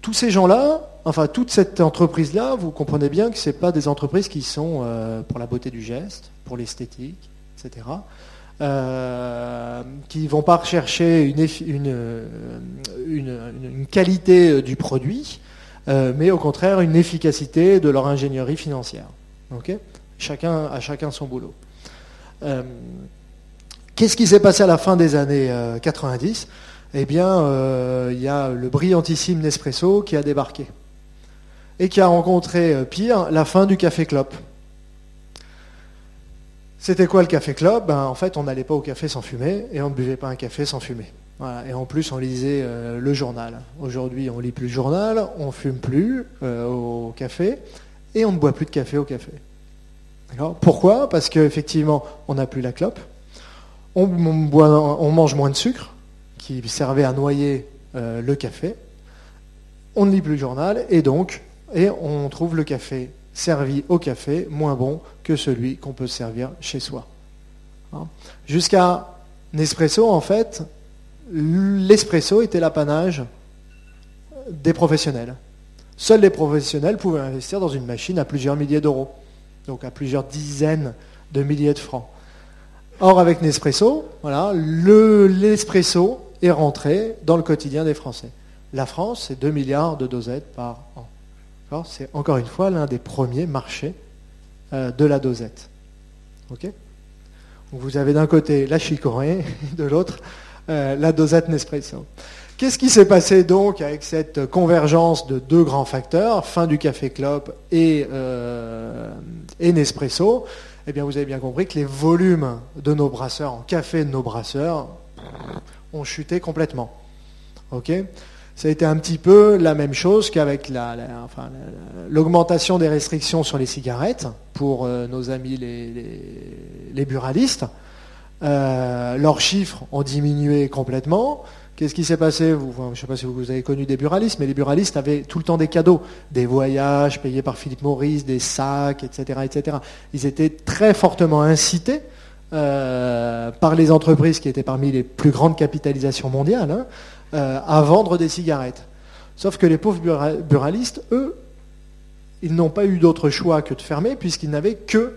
tous ces gens-là, enfin toute cette entreprise-là, vous comprenez bien que ce pas des entreprises qui sont euh, pour la beauté du geste, pour l'esthétique, etc. Euh, qui ne vont pas rechercher une, une, qualité du produit, euh, mais au contraire une efficacité de leur ingénierie financière. chacun, à chacun son boulot. Qu'est-ce qui s'est passé à la fin des années 90 eh bien, euh, il y a le brillantissime Nespresso qui a débarqué et qui a rencontré, euh, pire, la fin du café clope. C'était quoi le café clope ben, En fait, on n'allait pas au café sans fumer et on ne buvait pas un café sans fumer. Et en plus, on lisait euh, le journal. Aujourd'hui, on lit plus le journal, on fume plus au café et on ne boit plus de café au café. Pourquoi? Parce qu'effectivement, on n'a plus la clope, on mange moins de sucre, qui servait à noyer euh, le café. On ne lit plus le journal et donc et on trouve le café servi au café moins bon que celui qu'on peut servir chez soi. Hein. Jusqu'à Nespresso, en fait, l'espresso était l'apanage des professionnels. Seuls les professionnels pouvaient investir dans une machine à plusieurs milliers d'euros, donc à plusieurs dizaines de milliers de francs. Or, avec Nespresso, voilà, l'espresso est rentré dans le quotidien des Français. La France, c'est 2 milliards de dosettes par an. C'est encore une fois l'un des premiers marchés de la dosette. vous avez d'un côté la chicorée, de l'autre euh, la dosette Nespresso. Qu'est-ce qui s'est passé donc avec cette convergence de deux grands facteurs, fin du café club et, euh, et Nespresso? Eh bien, vous avez bien compris que les volumes de nos brasseurs en café de nos brasseurs ont chuté complètement. Ok ça a été un petit peu la même chose qu'avec l'augmentation des restrictions sur les cigarettes pour euh, nos amis les, buralistes. Euh, leurs chiffres ont diminué complètement. Qu'est-ce qui s'est passé? Je ne sais pas si vous avez connu des buralistes, mais les buralistes avaient tout le temps des cadeaux, des voyages payés par Philippe Maurice, des sacs, etc., etc. Ils étaient très fortement incités euh, par les entreprises qui étaient parmi les plus grandes capitalisations mondiales hein, euh, à vendre des cigarettes. Sauf que les pauvres buralistes, eux, ils n'ont pas eu d'autre choix que de fermer puisqu'ils n'avaient que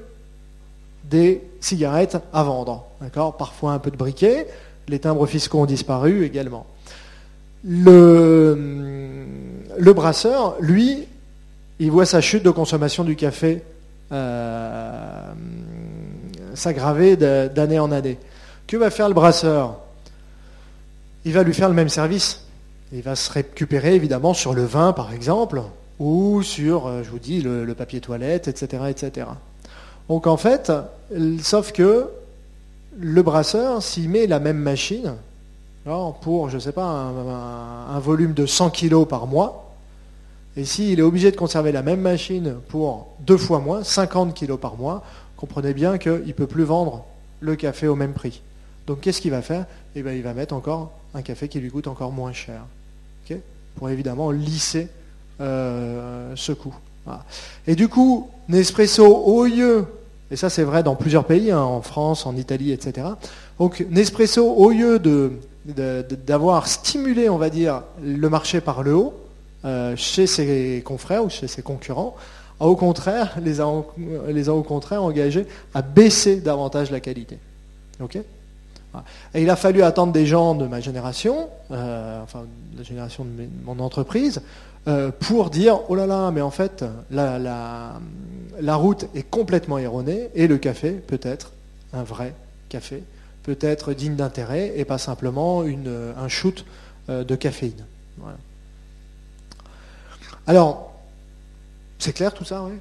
des cigarettes à vendre. Parfois un peu de briquet, les timbres fiscaux ont disparu également. Le, le brasseur, lui, il voit sa chute de consommation du café euh, s'aggraver d'année en année. Que va faire le brasseur? Il va lui faire le même service. Il va se récupérer évidemment sur le vin par exemple, ou sur, euh, je vous dis, le, papier toilette, etc., etc. Donc en fait, sauf que le brasseur, s'il met la même machine, pour, je ne sais pas, un, volume de 100 kg par mois, et s'il est obligé de conserver la même machine pour deux fois moins, 50 kg par mois, comprenez bien qu'il ne peut plus vendre le café au même prix. Donc qu'est-ce qu'il va faire? Eh bien, Il va mettre encore un café qui lui coûte encore moins cher. pour évidemment lisser euh, ce coût. Et du coup, Nespresso, au lieu, et ça c'est vrai dans plusieurs pays, hein, en France, en Italie, etc. Donc Nespresso, au lieu d'avoir stimulé, on va dire, le marché par le haut, euh, chez ses confrères ou chez ses concurrents, a au contraire, les a, les a au contraire engagés à baisser davantage la qualité. Et il a fallu attendre des gens de ma génération, euh, enfin la génération de mon entreprise, euh, pour dire oh là là, mais en fait la, la, route est complètement erronée et le café peut être un vrai café, peut être digne d'intérêt et pas simplement une, un shoot euh, de caféine. Alors, c'est clair tout ça, oui,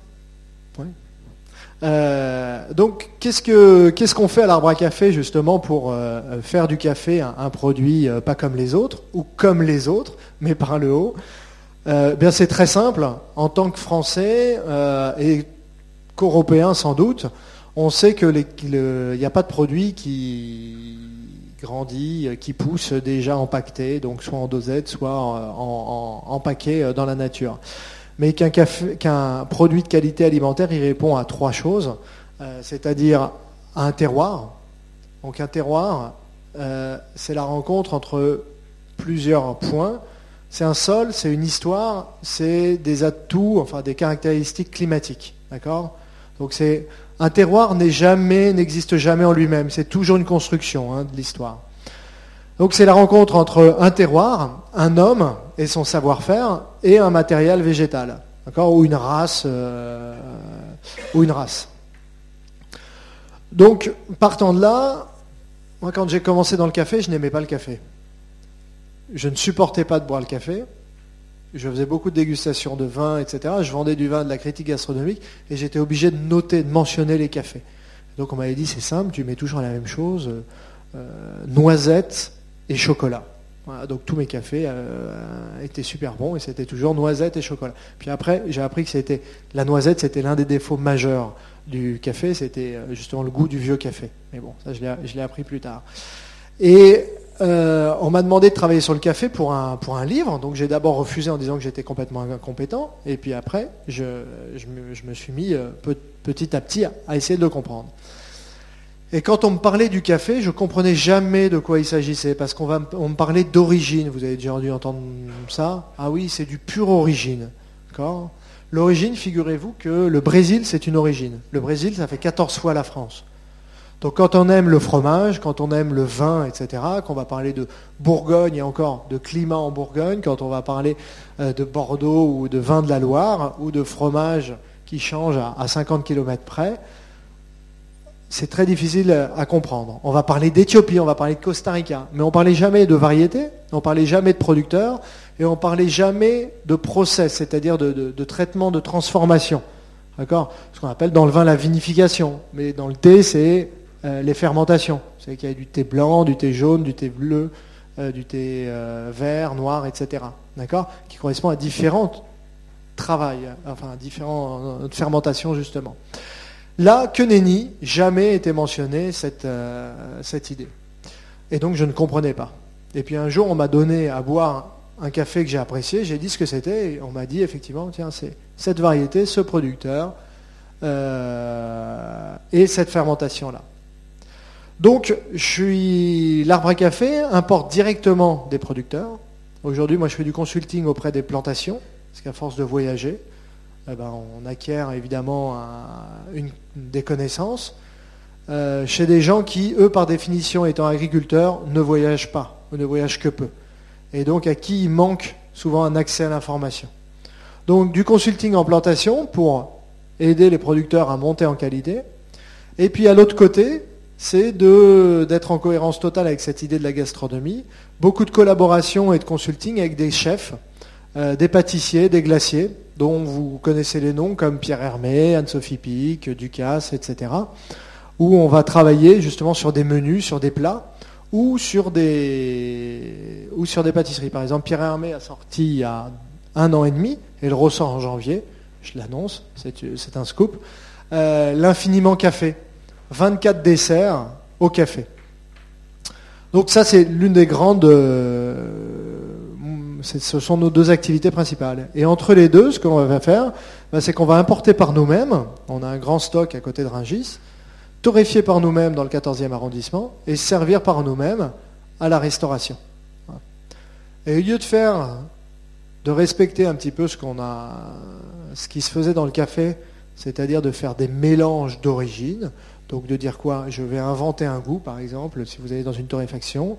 euh, donc, qu'est-ce qu'on fait à l'arbre à café justement pour euh, faire du café un, produit euh, pas comme les autres ou comme les autres, mais par le haut? Bien, c'est très simple. En tant que Français et qu'Européens sans doute, on sait qu'il n'y a pas de produit qui grandit, qui pousse déjà empaqueté, donc soit en dosette, soit en, dans la nature mais qu'un produit de qualité alimentaire, il répond à trois choses, euh, c'est-à-dire un terroir. Donc un terroir, c'est la rencontre entre plusieurs points. C'est un sol, c'est une histoire, c'est des atouts, enfin des caractéristiques climatiques. D'accord? Donc c'est un terroir n'est jamais, n'existe jamais en lui-même. C'est toujours une construction hein, de l'histoire. Donc c'est la rencontre entre un terroir, un homme et son savoir-faire, et un matériel végétal, d'accord, ou une race, euh, ou une race. Donc partant de là, moi quand j'ai commencé dans le café, je n'aimais pas le café. Je ne supportais pas de boire le café. Je faisais beaucoup de dégustations de vin, etc. Je vendais du vin de la critique gastronomique et j'étais obligé de noter, de mentionner les cafés. Donc on m'avait dit c'est simple, tu mets toujours la même chose, euh, noisettes et chocolat. Donc tous mes cafés euh, étaient super bons et c'était toujours noisettes et chocolat. Puis après, j'ai appris que c'était la noisette, c'était l'un des défauts majeurs du café, c'était euh, justement le goût du vieux café. Mais bon, ça je l'ai appris plus tard. Et euh, on m'a demandé de travailler sur le café pour un, livre, donc j'ai d'abord refusé en disant que j'étais complètement incompétent, et puis après, je, me, suis mis petit à petit à, essayer de le comprendre. Et quand on me parlait du café, je ne comprenais jamais de quoi il s'agissait, parce qu'on on me parlait d'origine, vous avez déjà dû entendre ça Ah oui, c'est du pur origine. L'origine, figurez-vous que le Brésil, c'est une origine. Le Brésil, ça fait 14 fois la France. Donc quand on aime le fromage, quand on aime le vin, etc., qu'on va parler de Bourgogne et encore de climat en Bourgogne, quand on va parler euh, de Bordeaux ou de vin de la Loire, ou de fromage qui change à 50 km près, c'est très difficile à comprendre. On va parler d'Éthiopie, on va parler de Costa Rica, mais on parlait jamais de variété, on parlait jamais de producteurs, et on parlait jamais de process, c'est-à-dire de, de traitement, de transformation. D'accord? Ce qu'on appelle dans le vin la vinification. Mais dans le thé, c'est euh, les fermentations. Vous savez qu'il y a du thé blanc, du thé jaune, du thé bleu, euh, du thé euh, vert, noir, etc. D'accord? Qui correspond à différents travails, enfin à différentes fermentations justement. Là, que jamais été mentionné cette, cette idée. Et donc je ne comprenais pas. Et puis un jour, on m'a donné à boire un café que j'ai apprécié, j'ai dit ce que c'était, et on m'a dit effectivement, tiens, c'est cette variété, ce producteur, et cette fermentation-là. Donc, je suis l'arbre à café importe directement des producteurs. Aujourd'hui, moi, je fais du consulting auprès des plantations, parce qu'à force de voyager, eh ben, on acquiert évidemment des connaissances euh, chez des gens qui, eux, par définition, étant agriculteurs, ne voyagent pas, ou ne voyagent que peu. Et donc, à qui il manque souvent un accès à l'information. Donc, du consulting en plantation pour aider les producteurs à monter en qualité. Et puis, à l'autre côté, c'est d'être en cohérence totale avec cette idée de la gastronomie. Beaucoup de collaboration et de consulting avec des chefs, euh, des pâtissiers, des glaciers, dont vous connaissez les noms comme Pierre Hermé, Anne-Sophie Pic, Ducasse, etc. Où on va travailler justement sur des menus, sur des plats, ou sur des, ou sur des pâtisseries. Par exemple, Pierre Hermé a sorti il y a un an et demi, et le ressort en janvier, je l'annonce, c'est un scoop, euh, l'infiniment café 24 desserts au café. Donc ça, c'est l'une des grandes... Euh, ce sont nos deux activités principales. Et entre les deux, ce qu'on va faire, ben, c'est qu'on va importer par nous-mêmes, on a un grand stock à côté de Ringis, torréfier par nous-mêmes dans le 14e arrondissement, et servir par nous-mêmes à la restauration. Et au lieu de faire, de respecter un petit peu ce qu'on a, ce qui se faisait dans le café, c'est-à-dire de faire des mélanges d'origine, donc de dire quoi Je vais inventer un goût, par exemple, si vous allez dans une torréfaction,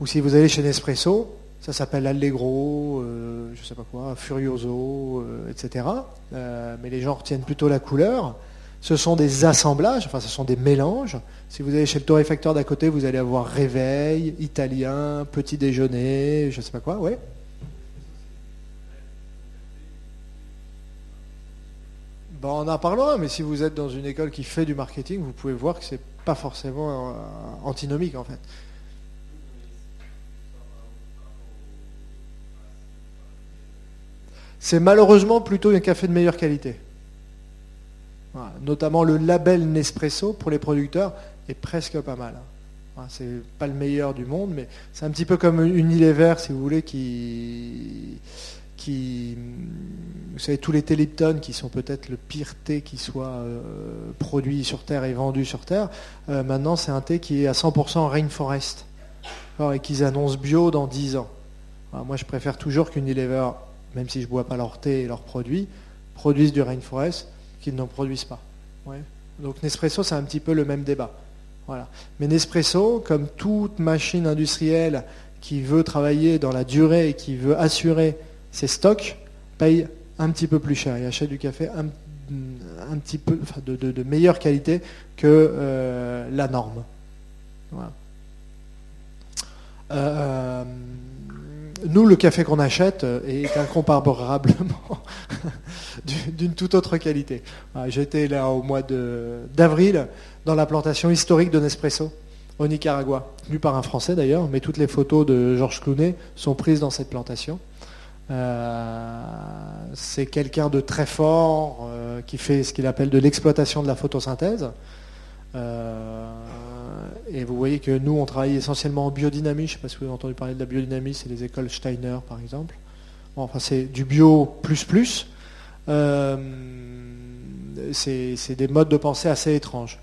ou si vous allez chez Nespresso, ça s'appelle Allegro, euh, je sais pas quoi, Furioso, euh, etc. Euh, mais les gens retiennent plutôt la couleur. Ce sont des assemblages, enfin ce sont des mélanges. Si vous allez chez le torréfacteur d'à côté, vous allez avoir réveil, italien, petit déjeuner, je ne sais pas quoi, ouais. Ben, on en parlera, mais si vous êtes dans une école qui fait du marketing, vous pouvez voir que ce n'est pas forcément antinomique en fait. C'est malheureusement plutôt un café de meilleure qualité. Notamment le label Nespresso pour les producteurs est presque pas mal. C'est pas le meilleur du monde, mais c'est un petit peu comme Unilever, si vous voulez, qui, vous savez, tous les thés Lipton qui sont peut-être le pire thé qui soit euh, produit sur Terre et vendu sur Terre, euh, maintenant c'est un thé qui est à 100% rainforest et qu'ils annoncent bio dans 10 ans. moi je préfère toujours qu'Unilever, même si je ne bois pas leur thé et leurs produits, produisent du rainforest qu'ils n'en produisent pas. Donc Nespresso c'est un petit peu le même débat. Mais Nespresso, comme toute machine industrielle qui veut travailler dans la durée et qui veut assurer ses stocks, paye un petit peu plus cher. Il achète du café un, petit peu de, meilleure qualité que euh, la norme. Euh, nous, le café qu'on achète est incomparablement d'une toute autre qualité. J'étais là au mois d'avril dans la plantation historique de Nespresso au Nicaragua, tenu par un Français d'ailleurs, mais toutes les photos de Georges Clounet sont prises dans cette plantation. Euh, c'est quelqu'un de très fort euh, qui fait ce qu'il appelle de l'exploitation de la photosynthèse. Euh, et vous voyez que nous, on travaille essentiellement en biodynamie. Je ne sais pas si vous avez entendu parler de la biodynamie, c'est les écoles Steiner, par exemple. enfin, c'est du bio plus plus. c'est des modes de pensée assez étranges.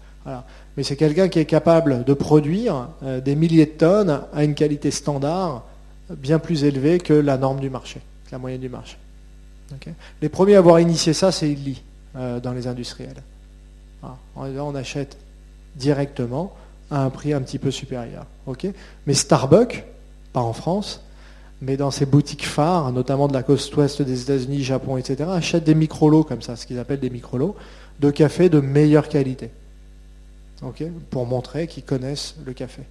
Mais c'est quelqu'un qui est capable de produire des milliers de tonnes à une qualité standard bien plus élevée que la norme du marché la moyenne du marché. les premiers à avoir initié ça, c'est Illy, euh, dans les industriels. On achète directement à un prix un petit peu supérieur. mais Starbucks, pas en France, mais dans ses boutiques phares, notamment de la côte ouest des États-Unis, Japon, etc., achètent des micro-lots comme ça, ce qu'ils appellent des micro-lots, de café de meilleure qualité. pour montrer qu'ils connaissent le café.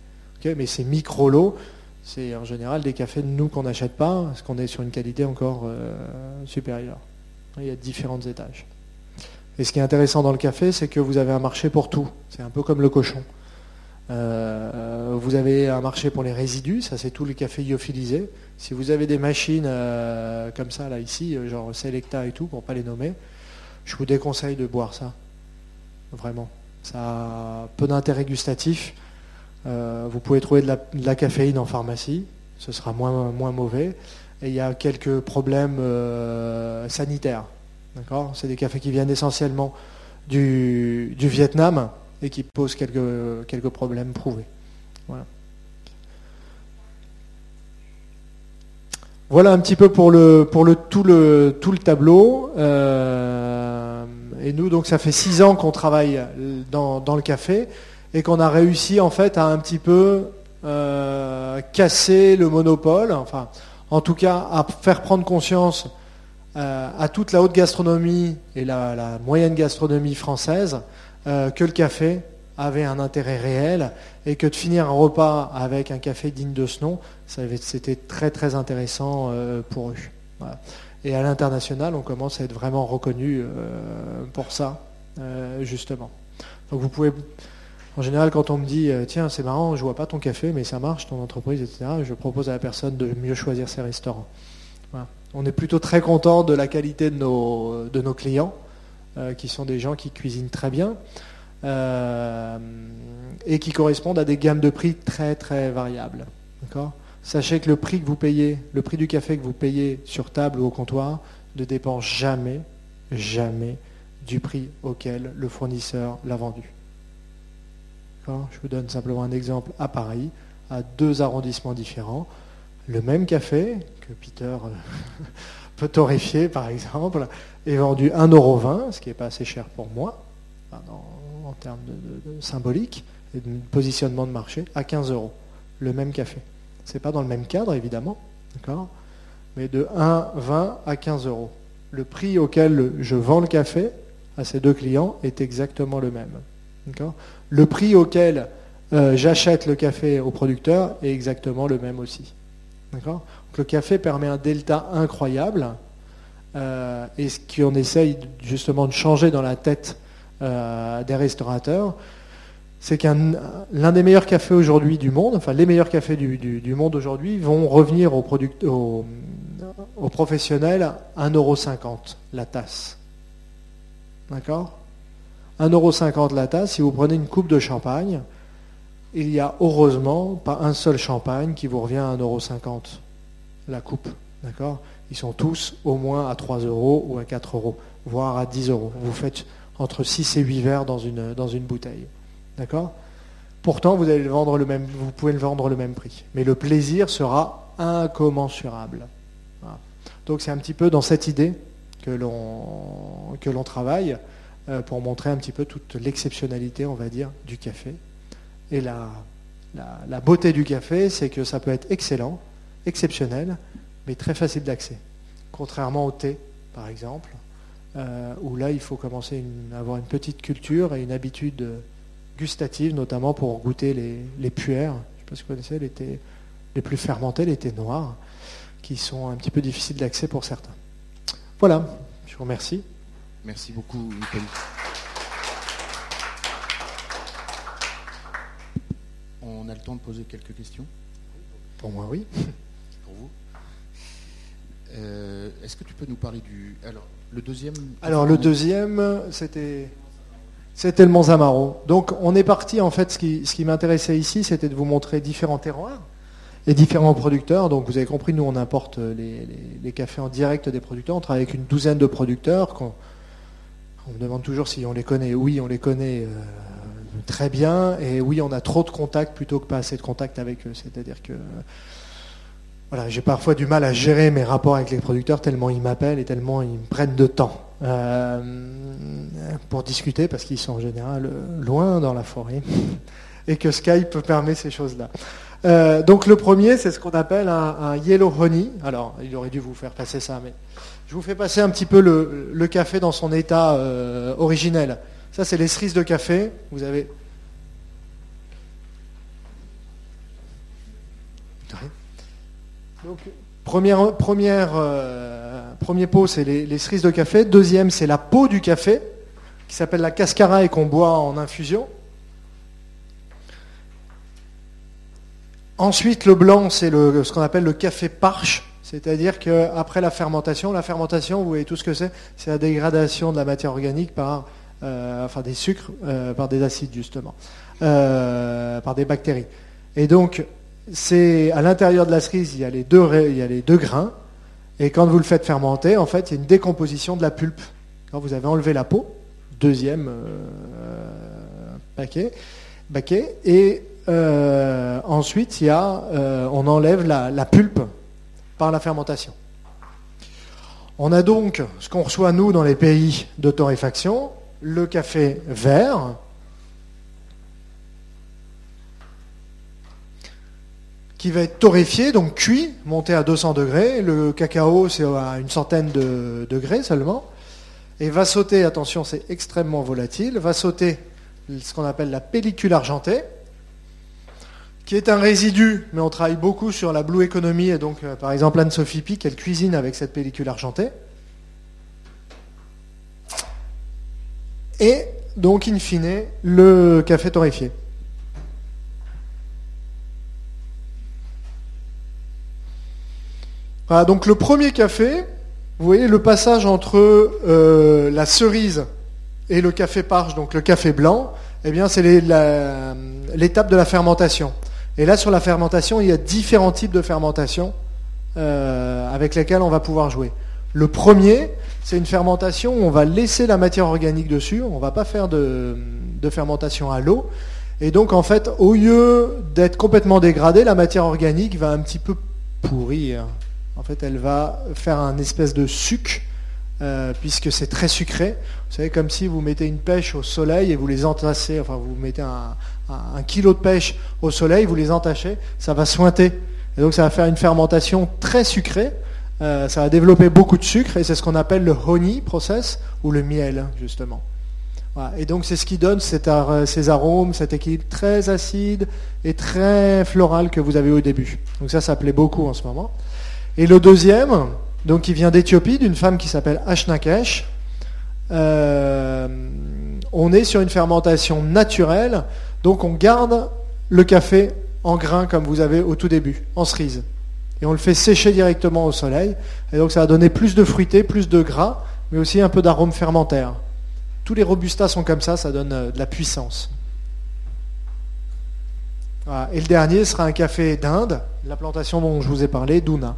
mais ces micro-lots, c'est en général des cafés de nous qu'on n'achète pas, parce qu'on est sur une qualité encore euh, supérieure. Il y a différents étages. Et ce qui est intéressant dans le café, c'est que vous avez un marché pour tout. C'est un peu comme le cochon. Euh, vous avez un marché pour les résidus, ça c'est tous les cafés lyophilisés. Si vous avez des machines euh, comme ça, là, ici, genre Selecta et tout, pour ne pas les nommer, je vous déconseille de boire ça. Vraiment. Ça a peu d'intérêt gustatif. Euh, vous pouvez trouver de la, caféine en pharmacie, ce sera moins, moins mauvais. Et il y a quelques problèmes euh, sanitaires. D'accord? C'est des cafés qui viennent essentiellement du, Vietnam et qui posent quelques, problèmes prouvés. Voilà. Un petit peu pour tout, le, tableau. Euh, et nous, donc, ça fait six ans qu'on travaille dans, le café et qu'on a réussi en fait à un petit peu euh, casser le monopole, enfin en tout cas à faire prendre conscience euh, à toute la haute gastronomie et la, moyenne gastronomie française euh, que le café avait un intérêt réel et que de finir un repas avec un café digne de ce nom, c'était très très intéressant pour eux. Et à l'international, on commence à être vraiment reconnu pour ça, justement. Donc vous pouvez en général, quand on me dit euh, tiens, c'est marrant, je vois pas ton café, mais ça marche, ton entreprise, etc., je propose à la personne de mieux choisir ses restaurants. On est plutôt très content de la qualité de nos, de nos clients, euh, qui sont des gens qui cuisinent très bien euh, et qui correspondent à des gammes de prix très très variables. Sachez que le prix que vous payez, le prix du café que vous payez sur table ou au comptoir, ne dépend jamais, jamais du prix auquel le fournisseur l'a vendu. Je vous donne simplement un exemple à Paris, à deux arrondissements différents. Le même café, que Peter torréfier par exemple, est vendu 1,20€, ce qui n'est pas assez cher pour moi, en, termes de, symbolique et de positionnement de marché, à 15 euros. Le même café. Ce n'est pas dans le même cadre, évidemment, d'accord mais de 1,20 à 15 euros. Le prix auquel je vends le café à ces deux clients est exactement le même. Le prix auquel euh, j'achète le café au producteur est exactement le même aussi. Le café permet un delta incroyable, euh, et ce qu'on essaye justement de changer dans la tête euh, des restaurateurs, c'est qu'un l'un des meilleurs cafés aujourd'hui du monde, enfin les meilleurs cafés du, monde aujourd'hui, vont revenir aux, aux professionnels 1,50€ la tasse. D'accord? 1,50€ la tasse, si vous prenez une coupe de champagne, il n'y a heureusement pas un seul champagne qui vous revient à 1,50€ la coupe. D'accord? Ils sont tous au moins à 3 euros ou à 4 euros, voire à 10 euros. Vous faites entre 6 et 8 verres dans une, bouteille. D'accord? Pourtant, vous, allez le vendre le même, vous pouvez le vendre le même prix. Mais le plaisir sera incommensurable. Donc c'est un petit peu dans cette idée que l'on, travaille euh, pour montrer un petit peu toute l'exceptionnalité, on va dire, du café. Et la, beauté du café, c'est que ça peut être excellent, exceptionnel, mais très facile d'accès. Contrairement au thé, par exemple, euh, où là, il faut commencer à avoir une petite culture et une habitude gustative, notamment pour goûter les, les puères. Je ne sais pas si vous connaissez les thés les plus fermentés, les thés noirs, qui sont un petit peu difficiles d'accès pour certains. Voilà, je vous remercie. Merci beaucoup, Nicolas. On a le temps de poser quelques questions? Pour moi, oui. Euh, Est-ce que tu peux nous parler du. Alors, le deuxième. Alors, le deuxième, c'était. C'était le Monzamaro. Donc, on est parti, en fait, ce qui, ce qui m'intéressait ici, c'était de vous montrer différents terroirs et différents producteurs. Donc, vous avez compris, nous, on importe les, cafés en direct des producteurs. On travaille avec une douzaine de producteurs. On, me demande toujours si on les connaît. Oui, on les connaît. Euh, très bien. Et oui, on a trop de contacts plutôt que pas assez de contacts avec eux. C'est-à-dire que j'ai parfois du mal à gérer mes rapports avec les producteurs tellement ils m'appellent et tellement ils me prennent de temps euh, pour discuter parce qu'ils sont en général loin dans la forêt et que Skype permet ces choses-là. Euh, donc le premier, c'est ce qu'on appelle un, yellow honey. Alors, il aurait dû vous faire passer ça, mais je vous fais passer un petit peu le, café dans son état euh, originel. Ça, c'est les cerises de café. Vous avez. Donc, première, première, euh, premier pot, c'est les, cerises de café. Deuxième, c'est la peau du café, qui s'appelle la cascara et qu'on boit en infusion. Ensuite, le blanc, c'est ce qu'on appelle le café parche, c'est-à-dire qu'après la fermentation, la fermentation, vous voyez tout ce que c'est, c'est la dégradation de la matière organique par euh, enfin des sucres euh, par des acides justement, par des bactéries. Et donc, c'est à l'intérieur de la cerise, il y, a les deux, grains, et quand vous le faites fermenter, en fait, il y a une décomposition de la pulpe. Quand vous avez enlevé la peau, deuxième paquet, paquet, et ensuite, il y a, on enlève la, la pulpe par la fermentation. On a donc ce qu'on reçoit nous dans les pays de torréfaction, le café vert, qui va être torréfié, donc cuit, monté à 200 degrés. Le cacao, c'est à une centaine de degrés seulement. Et va sauter, attention, c'est extrêmement volatile, va sauter ce qu'on appelle la pellicule argentée, qui est un résidu, mais on travaille beaucoup sur la blue economy, et donc euh, par exemple Anne-Sophie Pic, elle cuisine avec cette pellicule argentée. et donc, in fine, le café torréfié. Voilà, donc le premier café, vous voyez le passage entre euh, la cerise et le café parche, donc le café blanc, eh bien c'est l'étape de la fermentation. Et là sur la fermentation, il y a différents types de fermentation euh, avec lesquels on va pouvoir jouer. Le premier, c'est une fermentation où on va laisser la matière organique dessus, on ne va pas faire de, fermentation à l'eau. Et donc en fait, au lieu d'être complètement dégradée, la matière organique va un petit peu pourrir. En fait, elle va faire un espèce de suc, euh, puisque c'est très sucré. Vous savez, comme si vous mettez une pêche au soleil et vous les entassez, enfin vous mettez un, kilo de pêche au soleil, vous les entachez, ça va sointer. Et donc ça va faire une fermentation très sucrée. Euh, ça va développer beaucoup de sucre et c'est ce qu'on appelle le honey process ou le miel justement. Et donc c'est ce qui donne ces arômes, cet équilibre très acide et très floral que vous avez au début. Donc ça, ça plaît beaucoup en ce moment. Et le deuxième, donc qui vient d'Éthiopie, d'une femme qui s'appelle Ashnakesh. Euh, on est sur une fermentation naturelle, donc on garde le café en grains comme vous avez au tout début, en cerise et on le fait sécher directement au soleil. Et donc ça va donner plus de fruité, plus de gras, mais aussi un peu d'arôme fermentaire. Tous les robustas sont comme ça, ça donne euh, de la puissance. Et le dernier sera un café d'Inde, la plantation dont je vous ai parlé, Duna.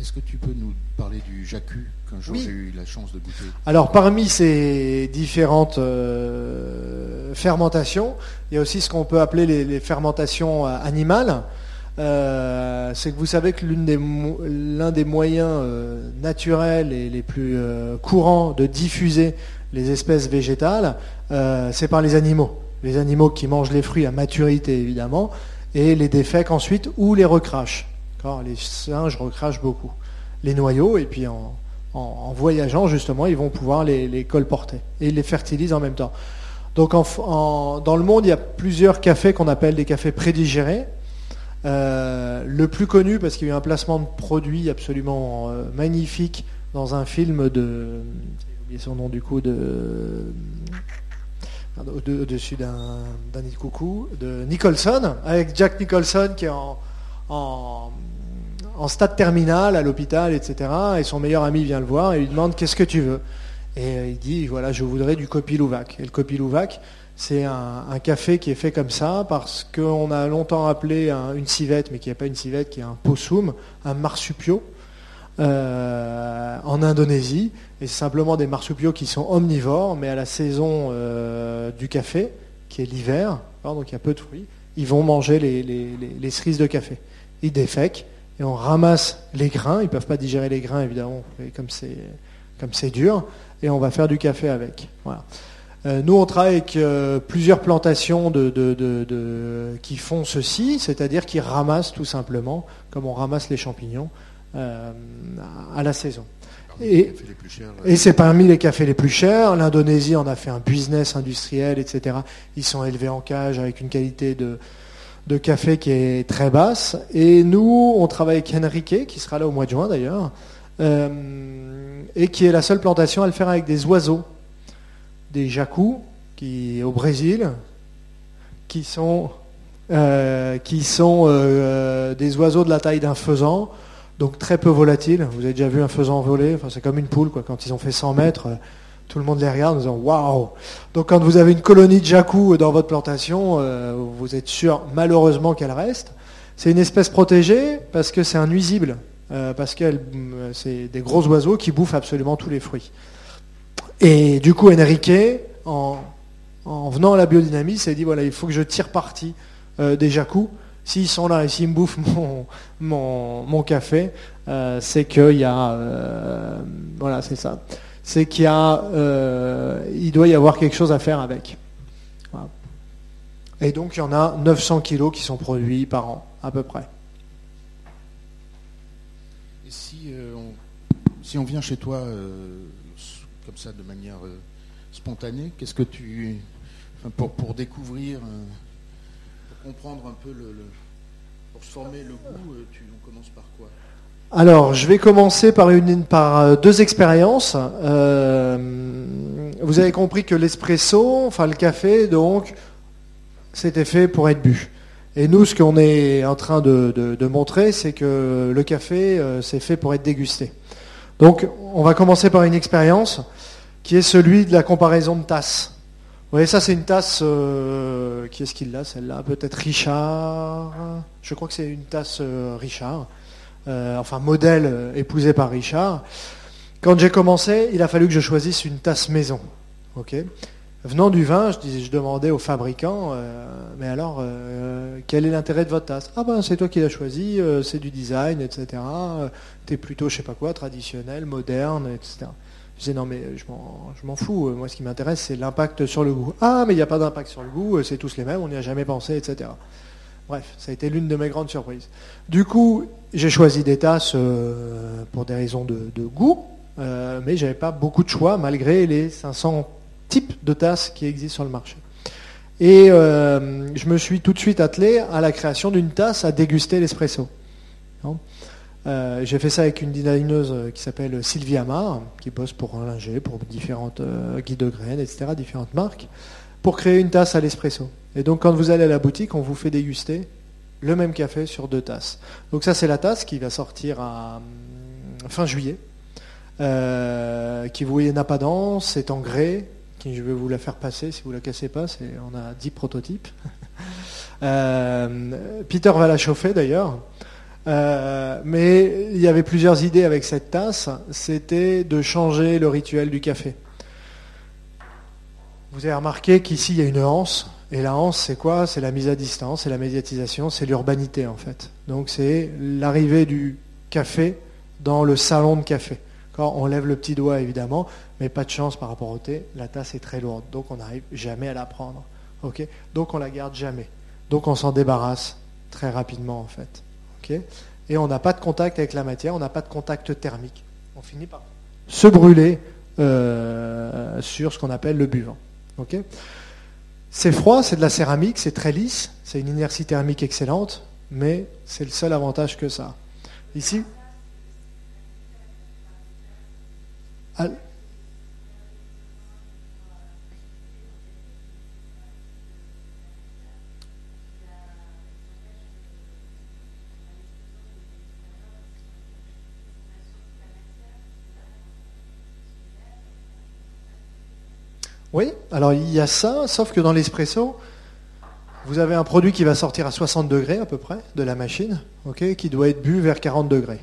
Est-ce que tu peux nous parler du jacu qu'un jour j'ai eu la chance de goûter Alors parmi ces différentes euh, fermentations, il y a aussi ce qu'on peut appeler les, fermentations euh, animales. Euh, c'est que vous savez que l'un des, moyens naturels et les plus courants de diffuser les espèces végétales, c'est par les animaux. Les animaux qui mangent les fruits à maturité évidemment, et les défèquent ensuite ou les recrachent. Les singes recrachent beaucoup les noyaux et puis en, voyageant justement, ils vont pouvoir les, colporter et les fertilisent en même temps. Donc dans le monde, il y a plusieurs cafés qu'on appelle des cafés prédigérés. Euh, le plus connu, parce qu'il y a eu un placement de produit absolument euh, magnifique dans un film de. J'ai oublié son nom du coup, de. Au-dessus d'un coucou, de Nicholson, avec Jack Nicholson qui est en stade terminal à l'hôpital, etc. Et son meilleur ami vient le voir et lui demande qu'est-ce que tu veux? Et euh, il dit voilà, je voudrais du Kopilouvac. Et le Kopilouvac, c'est un, café qui est fait comme ça parce qu'on a longtemps appelé une civette, mais qui n'est pas une civette, qui est un possum, un marsupio. Euh, en Indonésie, et c'est simplement des marsupiaux qui sont omnivores, mais à la saison euh, du café, qui est l'hiver, donc il y a peu de fruits, ils vont manger les, cerises de café. Ils défèquent, et on ramasse les grains. Ils ne peuvent pas digérer les grains, évidemment, comme c'est, comme c'est dur, et on va faire du café avec. Voilà. Euh, nous, on travaille avec euh, plusieurs plantations de, qui font ceci, c'est-à-dire qui ramassent tout simplement, comme on ramasse les champignons, euh, à la saison. Et, et c'est parmi les cafés les plus chers. L'Indonésie en a fait un business industriel, etc. Ils sont élevés en cage avec une qualité de, de café qui est très basse. Et nous, on travaille avec Enrique, qui sera là au mois de juin d'ailleurs, euh, et qui est la seule plantation à le faire avec des oiseaux, des jacous, qui au Brésil, qui sont, euh, qui sont euh, des oiseaux de la taille d'un faisan, donc très peu volatiles. Vous avez déjà vu un faisan voler, enfin, c'est comme une poule, quoi. quand ils ont fait 100 mètres tout le monde les regarde en disant waouh. Donc quand vous avez une colonie de jacou dans votre plantation, euh, vous êtes sûr malheureusement qu'elle reste. C'est une espèce protégée parce que c'est un nuisible, euh, parce que euh, c'est des gros oiseaux qui bouffent absolument tous les fruits. Et du coup, Enrique, en, venant à la biodynamie, s'est dit voilà, il faut que je tire parti des jacous. S'ils sont là et s'ils me bouffent mon, mon café, c'est qu'il y a. voilà, c'est ça c'est qu'il euh, doit y avoir quelque chose à faire avec. Et donc il y en a 900 kilos qui sont produits par an, à peu près. Et si, euh, on, vient chez toi euh, comme ça de manière spontanée, qu'est-ce que tu. pour, pour découvrir, pour comprendre un peu le, pour se former le goût, tu, on commence par quoi? Alors, je vais commencer par, euh, deux expériences. Euh, vous avez compris que l'espresso, enfin le café, donc, c'était fait pour être bu. Et nous, ce qu'on est en train de, montrer, c'est que le café, euh, c'est fait pour être dégusté. Donc, on va commencer par une expérience qui est celui de la comparaison de tasses. Vous voyez, ça, c'est une tasse. qui est-ce qu'il a, celle-là? Peut-être Richard? Je crois que c'est une tasse Richard. Euh, enfin modèle euh, épousé par Richard. Quand j'ai commencé, il a fallu que je choisisse une tasse maison. Venant du vin, je, je demandais au fabricant, euh, mais alors, quel est l'intérêt de votre tasse Ah ben, c'est toi qui l'as choisi, c'est du design, etc. Tu es plutôt, je sais pas quoi, traditionnel, moderne, etc. Je disais, non, mais je m'en fous. Moi, ce qui m'intéresse, c'est l'impact sur le goût. Ah, mais il n'y a pas d'impact sur le goût, c'est tous les mêmes, on n'y a jamais pensé, etc. Bref, ça a été l'une de mes grandes surprises. Du coup, j'ai choisi des tasses euh, pour des raisons de, goût, euh, mais je n'avais pas beaucoup de choix malgré les 500 types de tasses qui existent sur le marché. Et euh, je me suis tout de suite attelé à la création d'une tasse à déguster l'espresso. j'ai fait ça avec une designeuse qui s'appelle Sylvie Amar, qui bosse pour Linger, pour différentes guides de graines, etc., différentes marques, pour créer une tasse à l'espresso. Et donc quand vous allez à la boutique, on vous fait déguster le même café sur deux tasses. Donc ça c'est la tasse qui va sortir hum, fin juillet, euh, qui vous voyez n'a pas d'anse, c'est en grès, qui je vais vous la faire passer si vous la cassez pas, on a 10 prototypes. Euh, Peter va la chauffer d'ailleurs. Euh, mais il y avait plusieurs idées avec cette tasse. C'était de changer le rituel du café. Vous avez remarqué qu'ici, il y a une anse. Et la hanse, c'est quoi? C'est la mise à distance, c'est la médiatisation, c'est l'urbanité en fait. Donc c'est l'arrivée du café dans le salon de café. On lève le petit doigt évidemment, mais pas de chance par rapport au thé, la tasse est très lourde, donc on n'arrive jamais à la prendre. donc on la garde jamais. Donc on s'en débarrasse très rapidement en fait. Et on n'a pas de contact avec la matière, on n'a pas de contact thermique. On finit par se brûler euh, sur ce qu'on appelle le buvant. C'est froid, c'est de la céramique, c'est très lisse, c'est une inertie thermique excellente, mais c'est le seul avantage que ça. Ici, Oui, alors il y a ça, sauf que dans l'espresso, vous avez un produit qui va sortir à 60 degrés à peu près de la machine, qui doit être bu vers 40 degrés.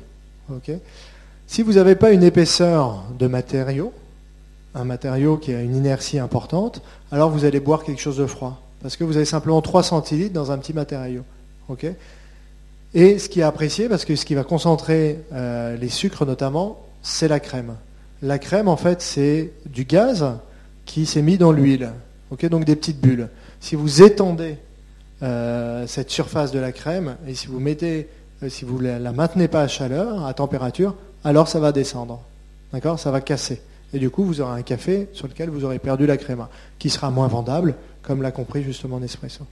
Si vous n'avez pas une épaisseur de matériau, un matériau qui a une inertie importante, alors vous allez boire quelque chose de froid. Parce que vous avez simplement 3 centilitres dans un petit matériau. Et ce qui est apprécié, parce que ce qui va concentrer euh, les sucres notamment, c'est la crème. La crème, en fait, c'est du gaz qui s'est mis dans l'huile. donc des petites bulles. Si vous étendez euh, cette surface de la crème et si vous mettez, euh, si vous la, maintenez pas à chaleur, à température, alors ça va descendre. D'accord? Ça va casser. Et du coup, vous aurez un café sur lequel vous aurez perdu la crème, qui sera moins vendable, comme l'a compris justement Nespresso.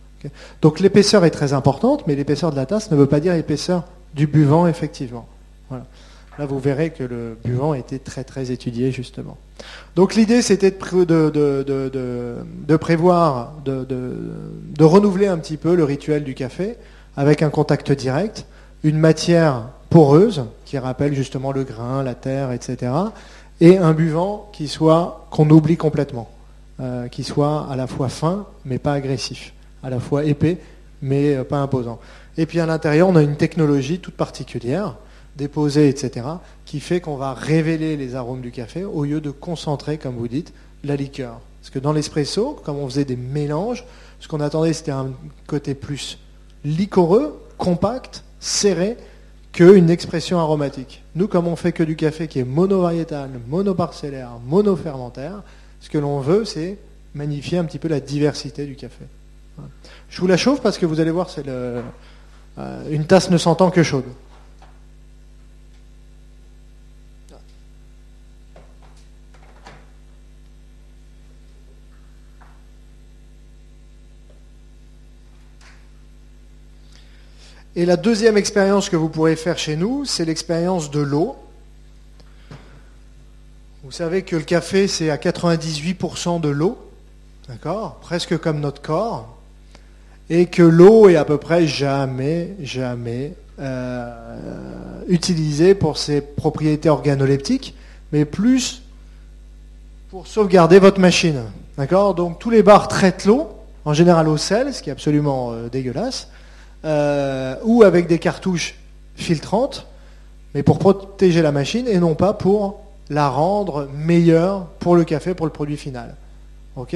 donc l'épaisseur est très importante, mais l'épaisseur de la tasse ne veut pas dire l'épaisseur du buvant, effectivement. Voilà. Là, vous verrez que le buvant été très très étudié justement. Donc l'idée, c'était de, prévoir, de, renouveler un petit peu le rituel du café avec un contact direct, une matière poreuse qui rappelle justement le grain, la terre, etc. Et un buvant qui soit qu'on oublie complètement, euh, qui soit à la fois fin mais pas agressif, à la fois épais mais euh, pas imposant. Et puis à l'intérieur, on a une technologie toute particulière déposé, etc., qui fait qu'on va révéler les arômes du café au lieu de concentrer, comme vous dites, la liqueur. Parce que dans l'espresso, comme on faisait des mélanges, ce qu'on attendait, c'était un côté plus liquoreux, compact, serré, qu'une expression aromatique. Nous, comme on fait que du café qui est monovariétal, monoparcellaire, monofermentaire, ce que l'on veut, c'est magnifier un petit peu la diversité du café. Je vous la chauffe parce que vous allez voir, c'est euh, une tasse ne s'entend que chaude. Et la deuxième expérience que vous pourrez faire chez nous, c'est l'expérience de l'eau. Vous savez que le café, c'est à 98% de l'eau, Presque comme notre corps. Et que l'eau est à peu près jamais, jamais euh, utilisée pour ses propriétés organoleptiques, mais plus pour sauvegarder votre machine. Donc tous les bars traitent l'eau, en général au sel, ce qui est absolument euh, dégueulasse. Euh, ou avec des cartouches filtrantes, mais pour protéger la machine et non pas pour la rendre meilleure pour le café, pour le produit final. Vous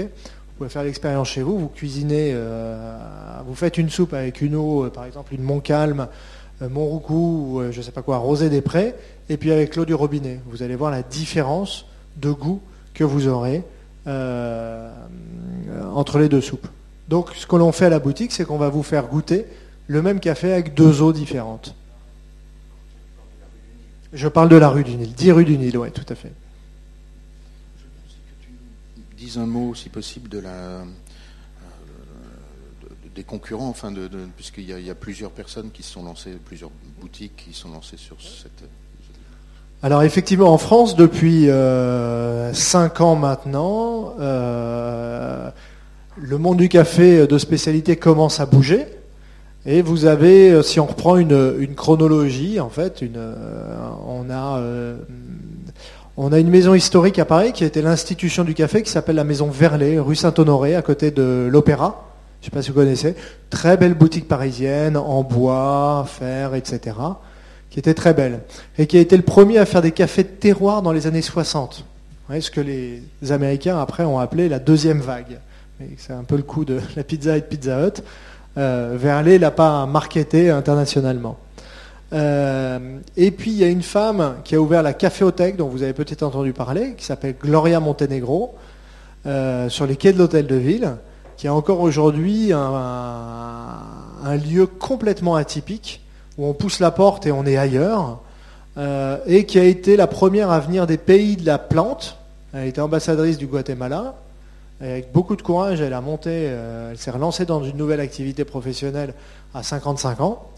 pouvez faire l'expérience chez vous, vous cuisinez, euh, vous faites une soupe avec une eau, euh, par exemple une Montcalm, Montroucou, ou je ne sais pas quoi, Rosé des Prés, et puis avec l'eau du robinet. Vous allez voir la différence de goût que vous aurez entre les deux soupes. Donc ce que l'on fait à la boutique, c'est qu'on va vous faire goûter le même café avec deux eaux différentes. Je parle de la rue du Nil, 10 rue du Nil, oui, tout à fait. Je dis un mot, si possible, de la, euh, des concurrents, enfin, de, puisqu'il y, a plusieurs personnes qui se sont lancées, plusieurs boutiques qui sont lancées sur cette. Alors effectivement, en France, depuis euh, 5 ans maintenant, euh, le monde du café de spécialité commence à bouger. Et vous avez, euh, si on reprend une, chronologie, en fait, euh, on, a, euh, on a une maison historique à Paris qui a été l'institution du café qui s'appelle la maison Verlet, rue Saint-Honoré, à côté de l'Opéra, Je ne sais pas si vous connaissez. Très belle boutique parisienne, en bois, fer, etc. Qui était très belle. Et qui a été le premier à faire des cafés de terroir dans les années 60. ce que les Américains, après, ont appelé la deuxième vague. C'est un peu le coup de la pizza et de Pizza Hut. Euh, Verlet l'a pas marketé internationalement. Euh, et puis il y a une femme qui a ouvert la caféothèque dont vous avez peut-être entendu parler, qui s'appelle Gloria Montenegro, euh, sur les quais de l'hôtel de ville, qui a encore aujourd'hui un, lieu complètement atypique, où on pousse la porte et on est ailleurs, euh, et qui a été la première à venir des pays de la plante. Elle était ambassadrice du Guatemala, avec beaucoup de courage, elle a monté, elle s'est relancée dans une nouvelle activité professionnelle à 55 ans.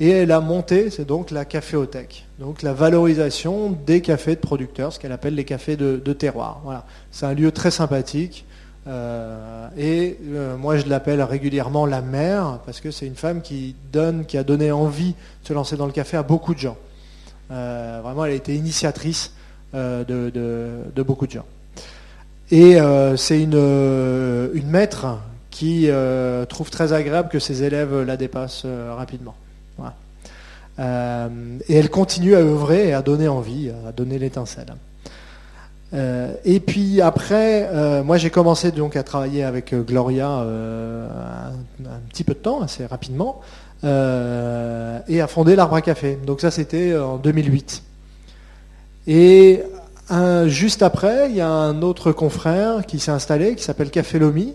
Et elle a monté, c'est donc la caféothèque, donc la valorisation des cafés de producteurs, ce qu'elle appelle les cafés de, terroir. Voilà. C'est un lieu très sympathique. Euh, et euh, moi, je l'appelle régulièrement la mère, parce que c'est une femme qui donne, qui a donné envie de se lancer dans le café à beaucoup de gens. Euh, vraiment, elle a été initiatrice de, beaucoup de gens. Et c'est une, une maître qui trouve très agréable que ses élèves la dépassent rapidement. Euh, et elle continue à œuvrer et à donner envie, à donner l'étincelle. Euh, et puis après, euh, moi j'ai commencé donc à travailler avec Gloria un, petit peu de temps, assez rapidement, et à fonder l'arbre à café. Donc ça c'était en 2008. Et juste après, il y a un autre confrère qui s'est installé, qui s'appelle Café Lomi,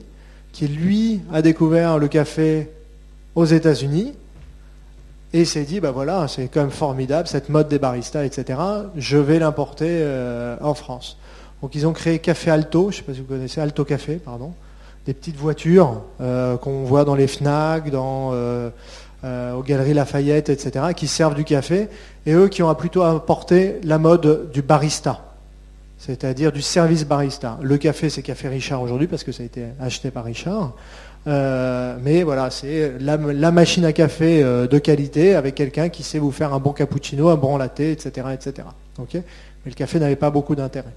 qui lui a découvert le café aux États-Unis et s'est dit, bah voilà, c'est quand même formidable, cette mode des baristas, etc. Je vais l'importer euh, en France. Donc ils ont créé Café Alto, je ne sais pas si vous connaissez, Alto Café, pardon. Des petites voitures euh, qu'on voit dans les FNAC, dans, euh, aux Galeries Lafayette, etc., qui servent du café, et eux qui ont plutôt apporté la mode du barista, c'est-à-dire du service barista. Le café, c'est Café Richard aujourd'hui, parce que ça a été acheté par Richard. Euh, mais voilà, c'est la, machine à café euh, de qualité avec quelqu'un qui sait vous faire un bon cappuccino, un bon latte, etc. etc. mais le café n'avait pas beaucoup d'intérêt.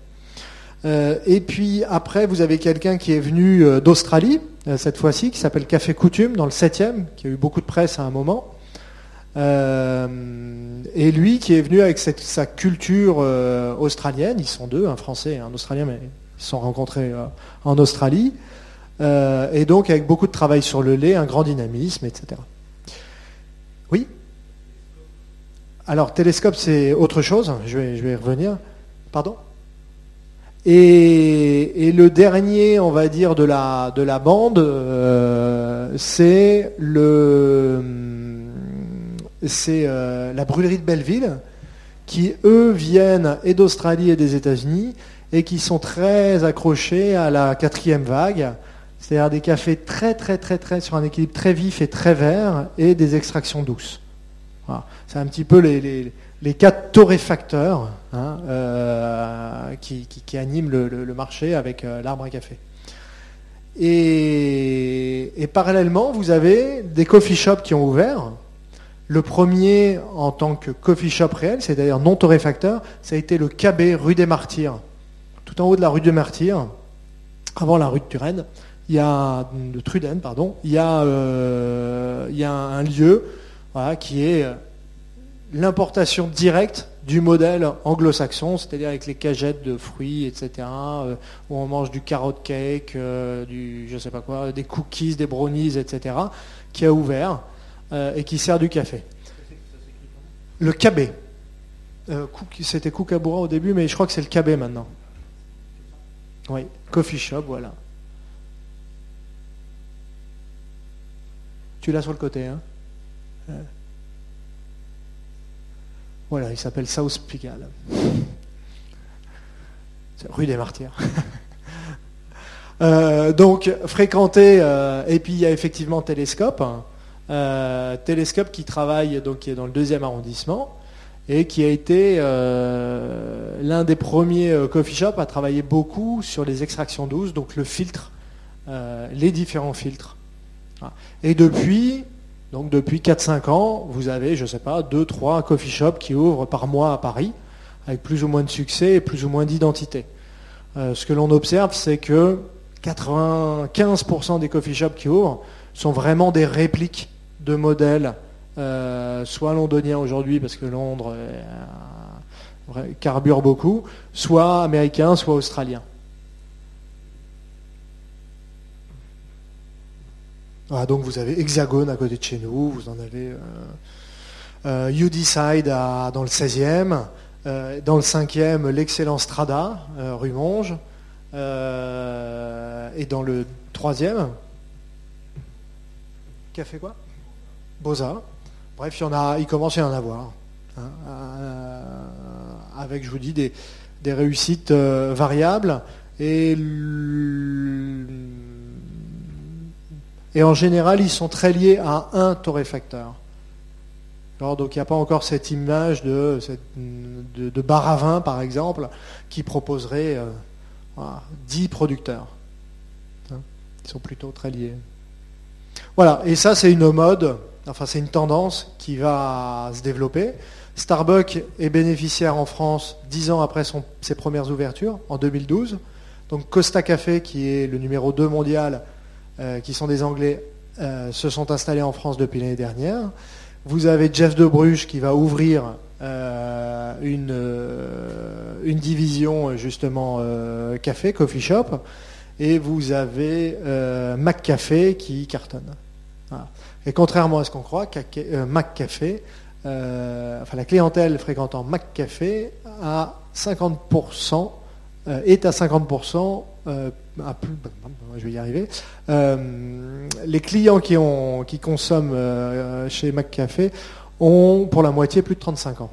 Euh, et puis après, vous avez quelqu'un qui est venu d'Australie, cette fois-ci, qui s'appelle Café Coutume, dans le 7e, qui a eu beaucoup de presse à un moment. Et lui qui est venu avec sa culture australienne, ils sont deux, un français et un australien, mais ils se sont rencontrés en Australie. Euh, et donc avec beaucoup de travail sur le lait, un grand dynamisme, etc. Oui? Alors, télescope, c'est autre chose, je vais, y revenir. Pardon? Et, le dernier, on va dire, de la, de la bande, euh, c'est le c'est euh, la brûlerie de Belleville, qui eux viennent et d'Australie et des États-Unis, et qui sont très accrochés à la quatrième vague, c'est-à-dire des cafés très très très très sur un équilibre très vif et très vert et des extractions douces. C'est un petit peu les, quatre torréfacteurs hein, euh, qui, animent le, marché avec euh, l'arbre à café. Et, parallèlement, vous avez des coffee shops qui ont ouvert. Le premier en tant que coffee shop réel, c'est-à-dire non torréfacteur, ça a été le KB rue des Martyrs. Tout en haut de la rue des Martyrs, avant la rue de Turenne il y a de Truden, pardon, il y a, euh, il y a un lieu qui est euh, l'importation directe du modèle anglo-saxon, c'est-à-dire avec les cagettes de fruits, etc., euh, où on mange du carrot cake, du je sais pas quoi, des cookies, des brownies, etc., qui a ouvert et qui sert du café. Le cabé. C'était Kookaburra au début, mais je crois que c'est le cabé maintenant. Oui, coffee shop, voilà. Tu l'as sur le côté. Hein voilà, il s'appelle South Pigalle. Rue des Martyrs. Euh, donc, fréquenté, euh, et puis il y a effectivement Télescope. Euh, Télescope qui travaille, donc qui est dans le deuxième arrondissement, et qui a été l'un des premiers coffee shops à travailler beaucoup sur les extractions douces, donc le filtre, les différents filtres. Et depuis, donc depuis 4-5 ans, vous avez, je ne sais pas, 2-3 coffee shops qui ouvrent par mois à Paris, avec plus ou moins de succès et plus ou moins d'identité. Euh, ce que l'on observe, c'est que 95% des coffee shops qui ouvrent sont vraiment des répliques de modèles, euh, soit londoniens aujourd'hui, parce que Londres euh, carbure beaucoup, soit américains, soit australiens. Ah, donc vous avez Hexagone à côté de chez nous, vous en avez euh, You Decide dans le 16e, dans le 5e l'excellent Strada, rue Monge, et dans le 3e, Café quoi? Boza. Bref, il, y en a, il commence à y en avoir. Hein, avec, je vous dis, des, réussites variables. Et en général, ils sont très liés à un torréfacteur. Alors, donc il n'y a pas encore cette image de, de, bar à vin, par exemple, qui proposerait 10 euh, producteurs. Hein, ils sont plutôt très liés. Voilà, et ça c'est une mode, enfin c'est une tendance qui va se développer. Starbucks est bénéficiaire en France dix ans après ses premières ouvertures, en 2012. Donc Costa Café, qui est le numéro 2 mondial, euh, qui sont des Anglais, euh, se sont installés en France depuis l'année dernière. Vous avez Jeff de qui va ouvrir euh, une, une, division justement café, coffee shop, et vous avez McCafé qui cartonne. Et contrairement à ce qu'on croit, McCafé, enfin la clientèle fréquentant McCafé a 50% est à 50% plus, je vais y arriver. Euh, les clients qui, qui consomment euh, chez McCafé ont pour la moitié plus de 35 ans.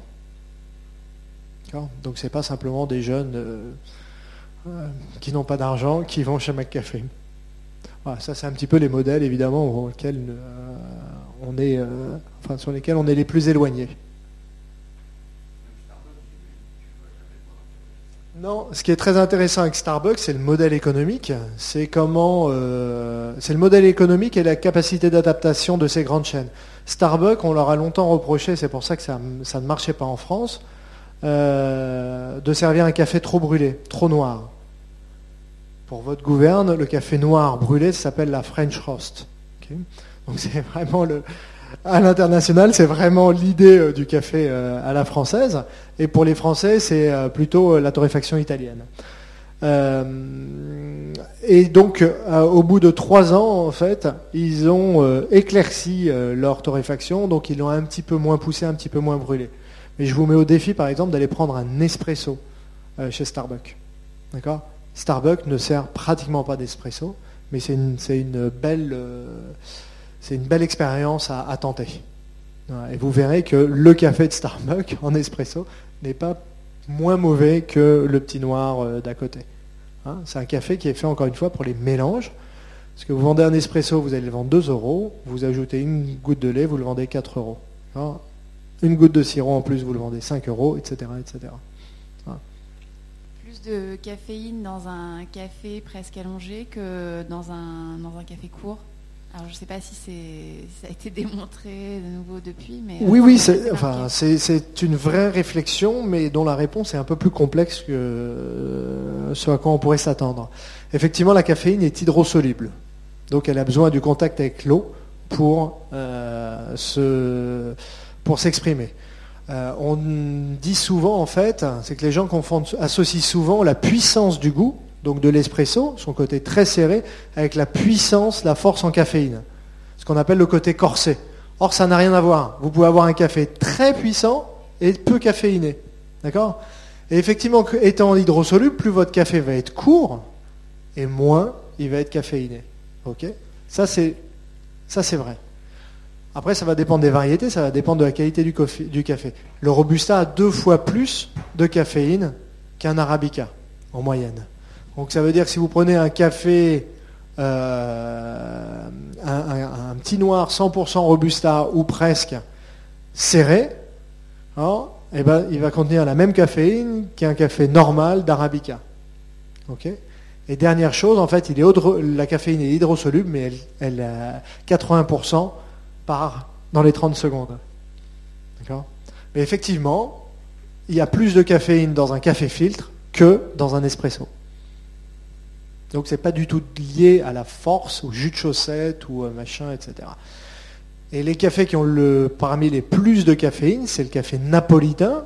Donc ce n'est pas simplement des jeunes euh, qui n'ont pas d'argent qui vont chez McCafé. Ça c'est un petit peu les modèles évidemment est, enfin, sur lesquels on est les plus éloignés. Non, ce qui est très intéressant avec Starbucks, c'est le modèle économique. C'est comment, euh, c'est le modèle économique et la capacité d'adaptation de ces grandes chaînes. Starbucks, on leur a longtemps reproché, c'est pour ça que ça, ne marchait pas en France, euh, de servir un café trop brûlé, trop noir. Pour votre gouverne, le café noir brûlé s'appelle la French Roast. Donc c'est vraiment le, à l'international, c'est vraiment l'idée euh, du café euh, à la française. Et pour les Français, c'est euh, plutôt la torréfaction italienne. et donc, au bout de trois ans, en fait, ils ont éclairci leur torréfaction, donc ils l'ont un petit peu moins poussé, un petit peu moins brûlé. Mais je vous mets au défi, par exemple, d'aller prendre un espresso chez Starbucks. D'accord? Starbucks ne sert pratiquement pas d'espresso, mais c'est une, une belle expérience à, tenter. Et vous verrez que le café de Starbucks en espresso n'est pas moins mauvais que le petit noir euh, d'à côté. Hein, c'est un café qui est fait encore une fois pour les mélanges. Parce que vous vendez un espresso, vous allez le vendre 2 euros. Vous ajoutez une goutte de lait, vous le vendez 4 euros. Hein, une goutte de sirop en plus, vous le vendez 5 euros, etc. etc. De caféine dans un café presque allongé que dans un, dans un café court alors, je ne sais pas si ça a été démontré de nouveau depuis, mais... Oui, oui, c'est enfin, une vraie réflexion, mais dont la réponse est un peu plus complexe que euh, ce à quoi on pourrait s'attendre. Effectivement, la caféine est hydrosoluble, donc elle a besoin du contact avec l'eau pour euh, pour s'exprimer. Euh, on dit souvent, en fait, c'est que les gens confondent, associent souvent la puissance du goût donc de l'espresso, son côté très serré, avec la puissance, la force en caféine. Ce qu'on appelle le côté corsé. Or, ça n'a rien à voir. Vous pouvez avoir un café très puissant et peu caféiné. D'accord? Et effectivement, étant hydrosoluble, plus votre café va être court et moins il va être caféiné. Ok? Ça, c'est ça, c'est vrai. Après, ça va dépendre des variétés, ça va dépendre de la qualité du, café. Le Robusta a deux fois plus de caféine qu'un Arabica, en moyenne. Donc ça veut dire que si vous prenez un café, euh, un, petit noir 100% robusta ou presque serré, hein, eh ben, il va contenir la même caféine qu'un café normal d'arabica. Et dernière chose, en fait, la caféine est hydrosoluble, mais elle, elle a 80% par dans les 30 secondes. Mais effectivement, il y a plus de caféine dans un café filtre que dans un espresso. Donc c'est pas du tout lié à la force, au jus de chaussette ou machin, etc. Et les cafés qui ont le, parmi les plus de caféine, c'est le café napolitain,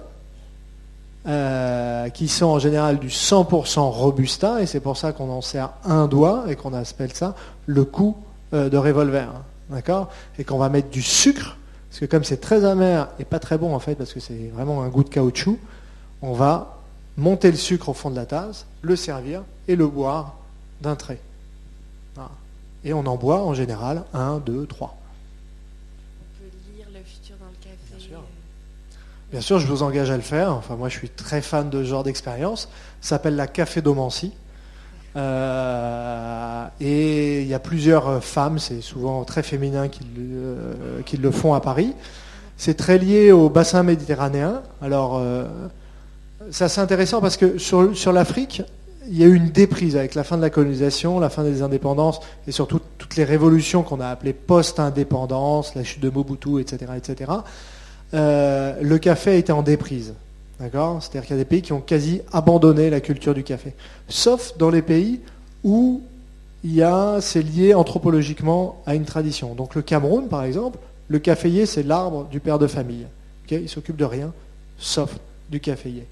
euh, qui sont en général du 100% robusta, et c'est pour ça qu'on en sert un doigt et qu'on appelle ça le coup euh, de revolver. D'accord? Et qu'on va mettre du sucre, parce que comme c'est très amer et pas très bon en fait, parce que c'est vraiment un goût de caoutchouc, on va monter le sucre au fond de la tasse, le servir et le boire d'un trait. Et on en boit en général un, deux, trois. Bien sûr, je vous engage à le faire. Enfin, moi, je suis très fan de ce genre d'expérience. Ça s'appelle la café domancie. Euh, et il y a plusieurs femmes, c'est souvent très féminin qui le, qui le font à Paris. C'est très lié au bassin méditerranéen. Alors, euh, c'est assez intéressant parce que sur, l'Afrique, il y a eu une déprise avec la fin de la colonisation, la fin des indépendances et surtout toutes les révolutions qu'on a appelées post-indépendance, la chute de Mobutu, etc. etc. Euh, le café été en déprise. C'est-à-dire qu'il y a des pays qui ont quasi abandonné la culture du café. Sauf dans les pays où il y a, c'est lié anthropologiquement à une tradition. Donc le Cameroun, par exemple, le caféier, c'est l'arbre du père de famille. il s'occupe de rien, sauf du caféier.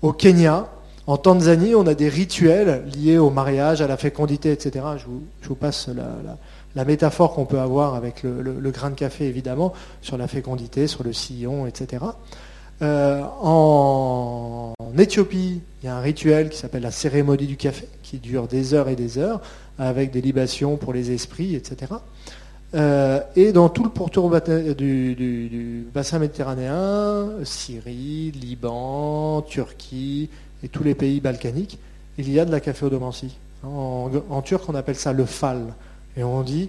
Au Kenya, en Tanzanie, on a des rituels liés au mariage, à la fécondité, etc. Je vous, passe la métaphore qu'on peut avoir avec le, grain de café, évidemment, sur la fécondité, sur le sillon, etc. Euh, en, Éthiopie, il y a un rituel qui s'appelle la cérémonie du café, qui dure des heures et des heures, avec des libations pour les esprits, etc. Euh, et dans tout le pourtour du, bassin méditerranéen, Syrie, Liban, Turquie et tous les pays balkaniques, il y a de la caféodomancie. En, turc, on appelle ça le fal. Et on dit,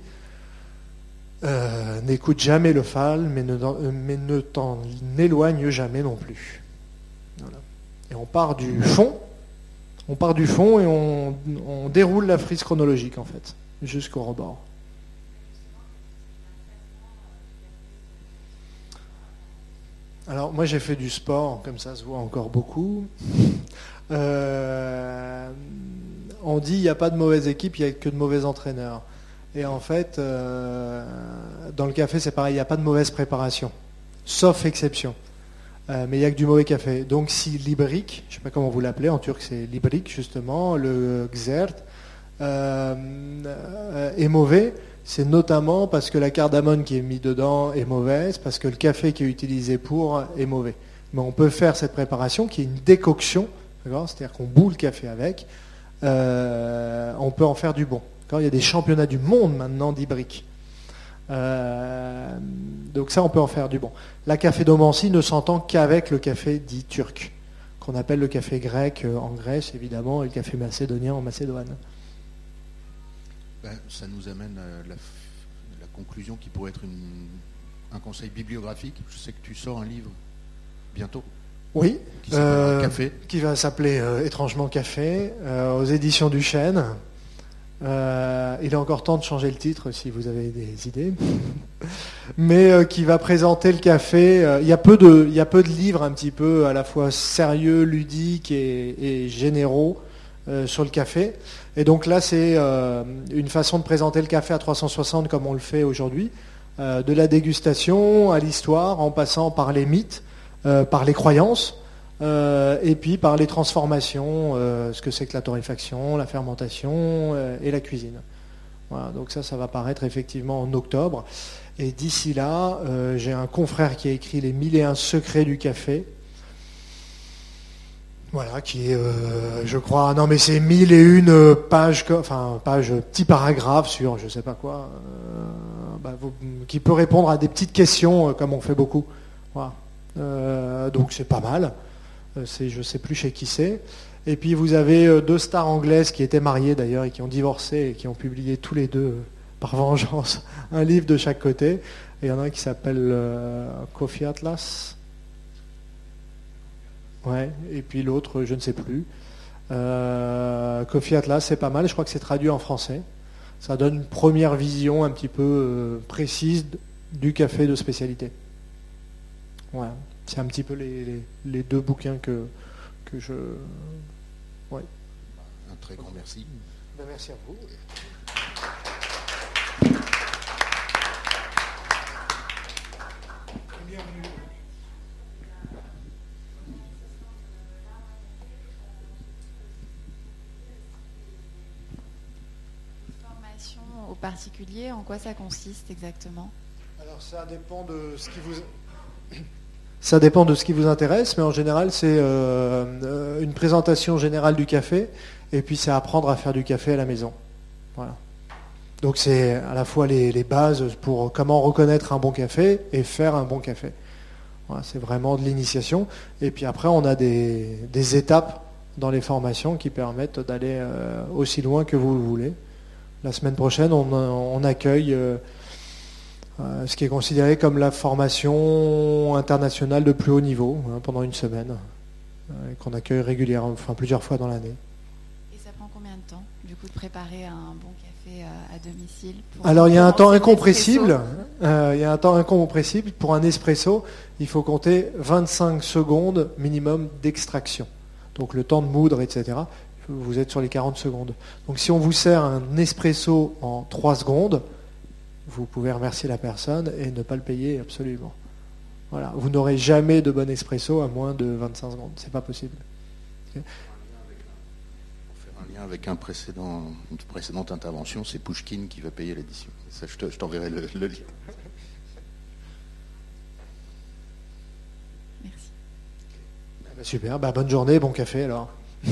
euh, n'écoute jamais le fal, mais ne, t'en éloigne jamais non plus. Et on part du fond, on part du fond et on, déroule la frise chronologique en fait, jusqu'au rebord. Alors moi j'ai fait du sport, comme ça se voit encore beaucoup. Euh, on dit il n'y a pas de mauvaise équipe, il n'y a que de mauvais entraîneurs. Et en fait, euh, dans le café, c'est pareil, il n'y a pas de mauvaise préparation, sauf exception. Euh, mais il n'y a que du mauvais café. Donc si l'ibrik, je ne sais pas comment vous l'appelez, en turc c'est l'ibrik justement, le xert, euh, est mauvais, c'est notamment parce que la cardamone qui est mise dedans est mauvaise, parce que le café qui est utilisé pour est mauvais. Mais on peut faire cette préparation qui est une décoction, c'est-à-dire qu'on boule le café avec, on peut en faire du bon. Il y a des championnats du monde maintenant d'Ibrique. Euh, donc ça, on peut en faire du bon. La café domancie ne s'entend qu'avec le café dit turc, qu'on appelle le café grec euh, en Grèce, évidemment, et le café macédonien en Macédoine. Ben, ça nous amène à la, conclusion qui pourrait être un conseil bibliographique. Je sais que tu sors un livre bientôt. Oui, qui, euh, qui va s'appeler étrangement Café, aux éditions du Chêne. Euh, il est encore temps de changer le titre si vous avez des idées. Mais euh, qui va présenter le café. Euh, il, y a peu de, il y a peu de livres un petit peu à la fois sérieux, ludiques et, généraux sur le café. Et donc là, c'est une façon de présenter le café à 360 comme on le fait aujourd'hui. de la dégustation à l'histoire, en passant par les mythes, par les croyances. Euh, et puis par les transformations, euh, ce que c'est que la torréfaction, la fermentation euh, et la cuisine. Voilà, donc ça, ça va paraître effectivement en octobre. Et d'ici là, j'ai un confrère qui a écrit Les mille et un secrets du café. Voilà, qui est, je crois, non mais c'est mille et une pages, enfin page, petit paragraphe sur je sais pas quoi, bah, qui peut répondre à des petites questions comme on fait beaucoup. Donc c'est pas mal. Euh, je ne sais plus chez qui c'est. Et puis vous avez euh, deux stars anglaises qui étaient mariées d'ailleurs et qui ont divorcé et qui ont publié tous les deux, euh, par vengeance, un livre de chaque côté. Il y en a un qui s'appelle Coffee Atlas. Ouais, et puis l'autre, je ne sais plus. Coffee Atlas, c'est pas mal, je crois que c'est traduit en français. Ça donne une première vision un petit peu précise du café de spécialité. Voilà. C'est un petit peu les, deux bouquins que, que je. Un très grand merci. Ben, merci à vous. Formation au particulier, en quoi ça consiste exactement? Alors ça dépend de ce qui vous ça dépend de ce qui vous intéresse, mais en général c'est euh, euh, une présentation générale du café et puis c'est apprendre à faire du café à la maison. Voilà. Donc c'est à la fois les, bases pour comment reconnaître un bon café et faire un bon café. Voilà, c'est vraiment de l'initiation. Et puis après on a des, étapes dans les formations qui permettent d'aller euh, aussi loin que vous le voulez. La semaine prochaine on, accueille euh, ce qui est considéré comme la formation internationale de plus haut niveau hein, pendant une semaine, euh, qu'on accueille régulièrement, enfin plusieurs fois dans l'année. Et ça prend combien de temps, du coup, de préparer un bon café à, à domicile pour Alors il y a un temps incompressible. euh, il y a un temps incompressible. Pour un espresso, il faut compter 25 secondes minimum d'extraction. Donc le temps de moudre, etc. Vous êtes sur les 40 secondes. Donc si on vous sert un espresso en 3 secondes, vous pouvez remercier la personne et ne pas le payer absolument. Voilà. Vous n'aurez jamais de bon espresso à moins de 25 secondes. C'est pas possible. Pour faire un lien avec un précédent, une précédente intervention, c'est Pushkin qui va payer l'édition. Ça, je te- je t'enverrai le, le lien. Merci. Bah, super. Bah, bonne journée, bon café alors.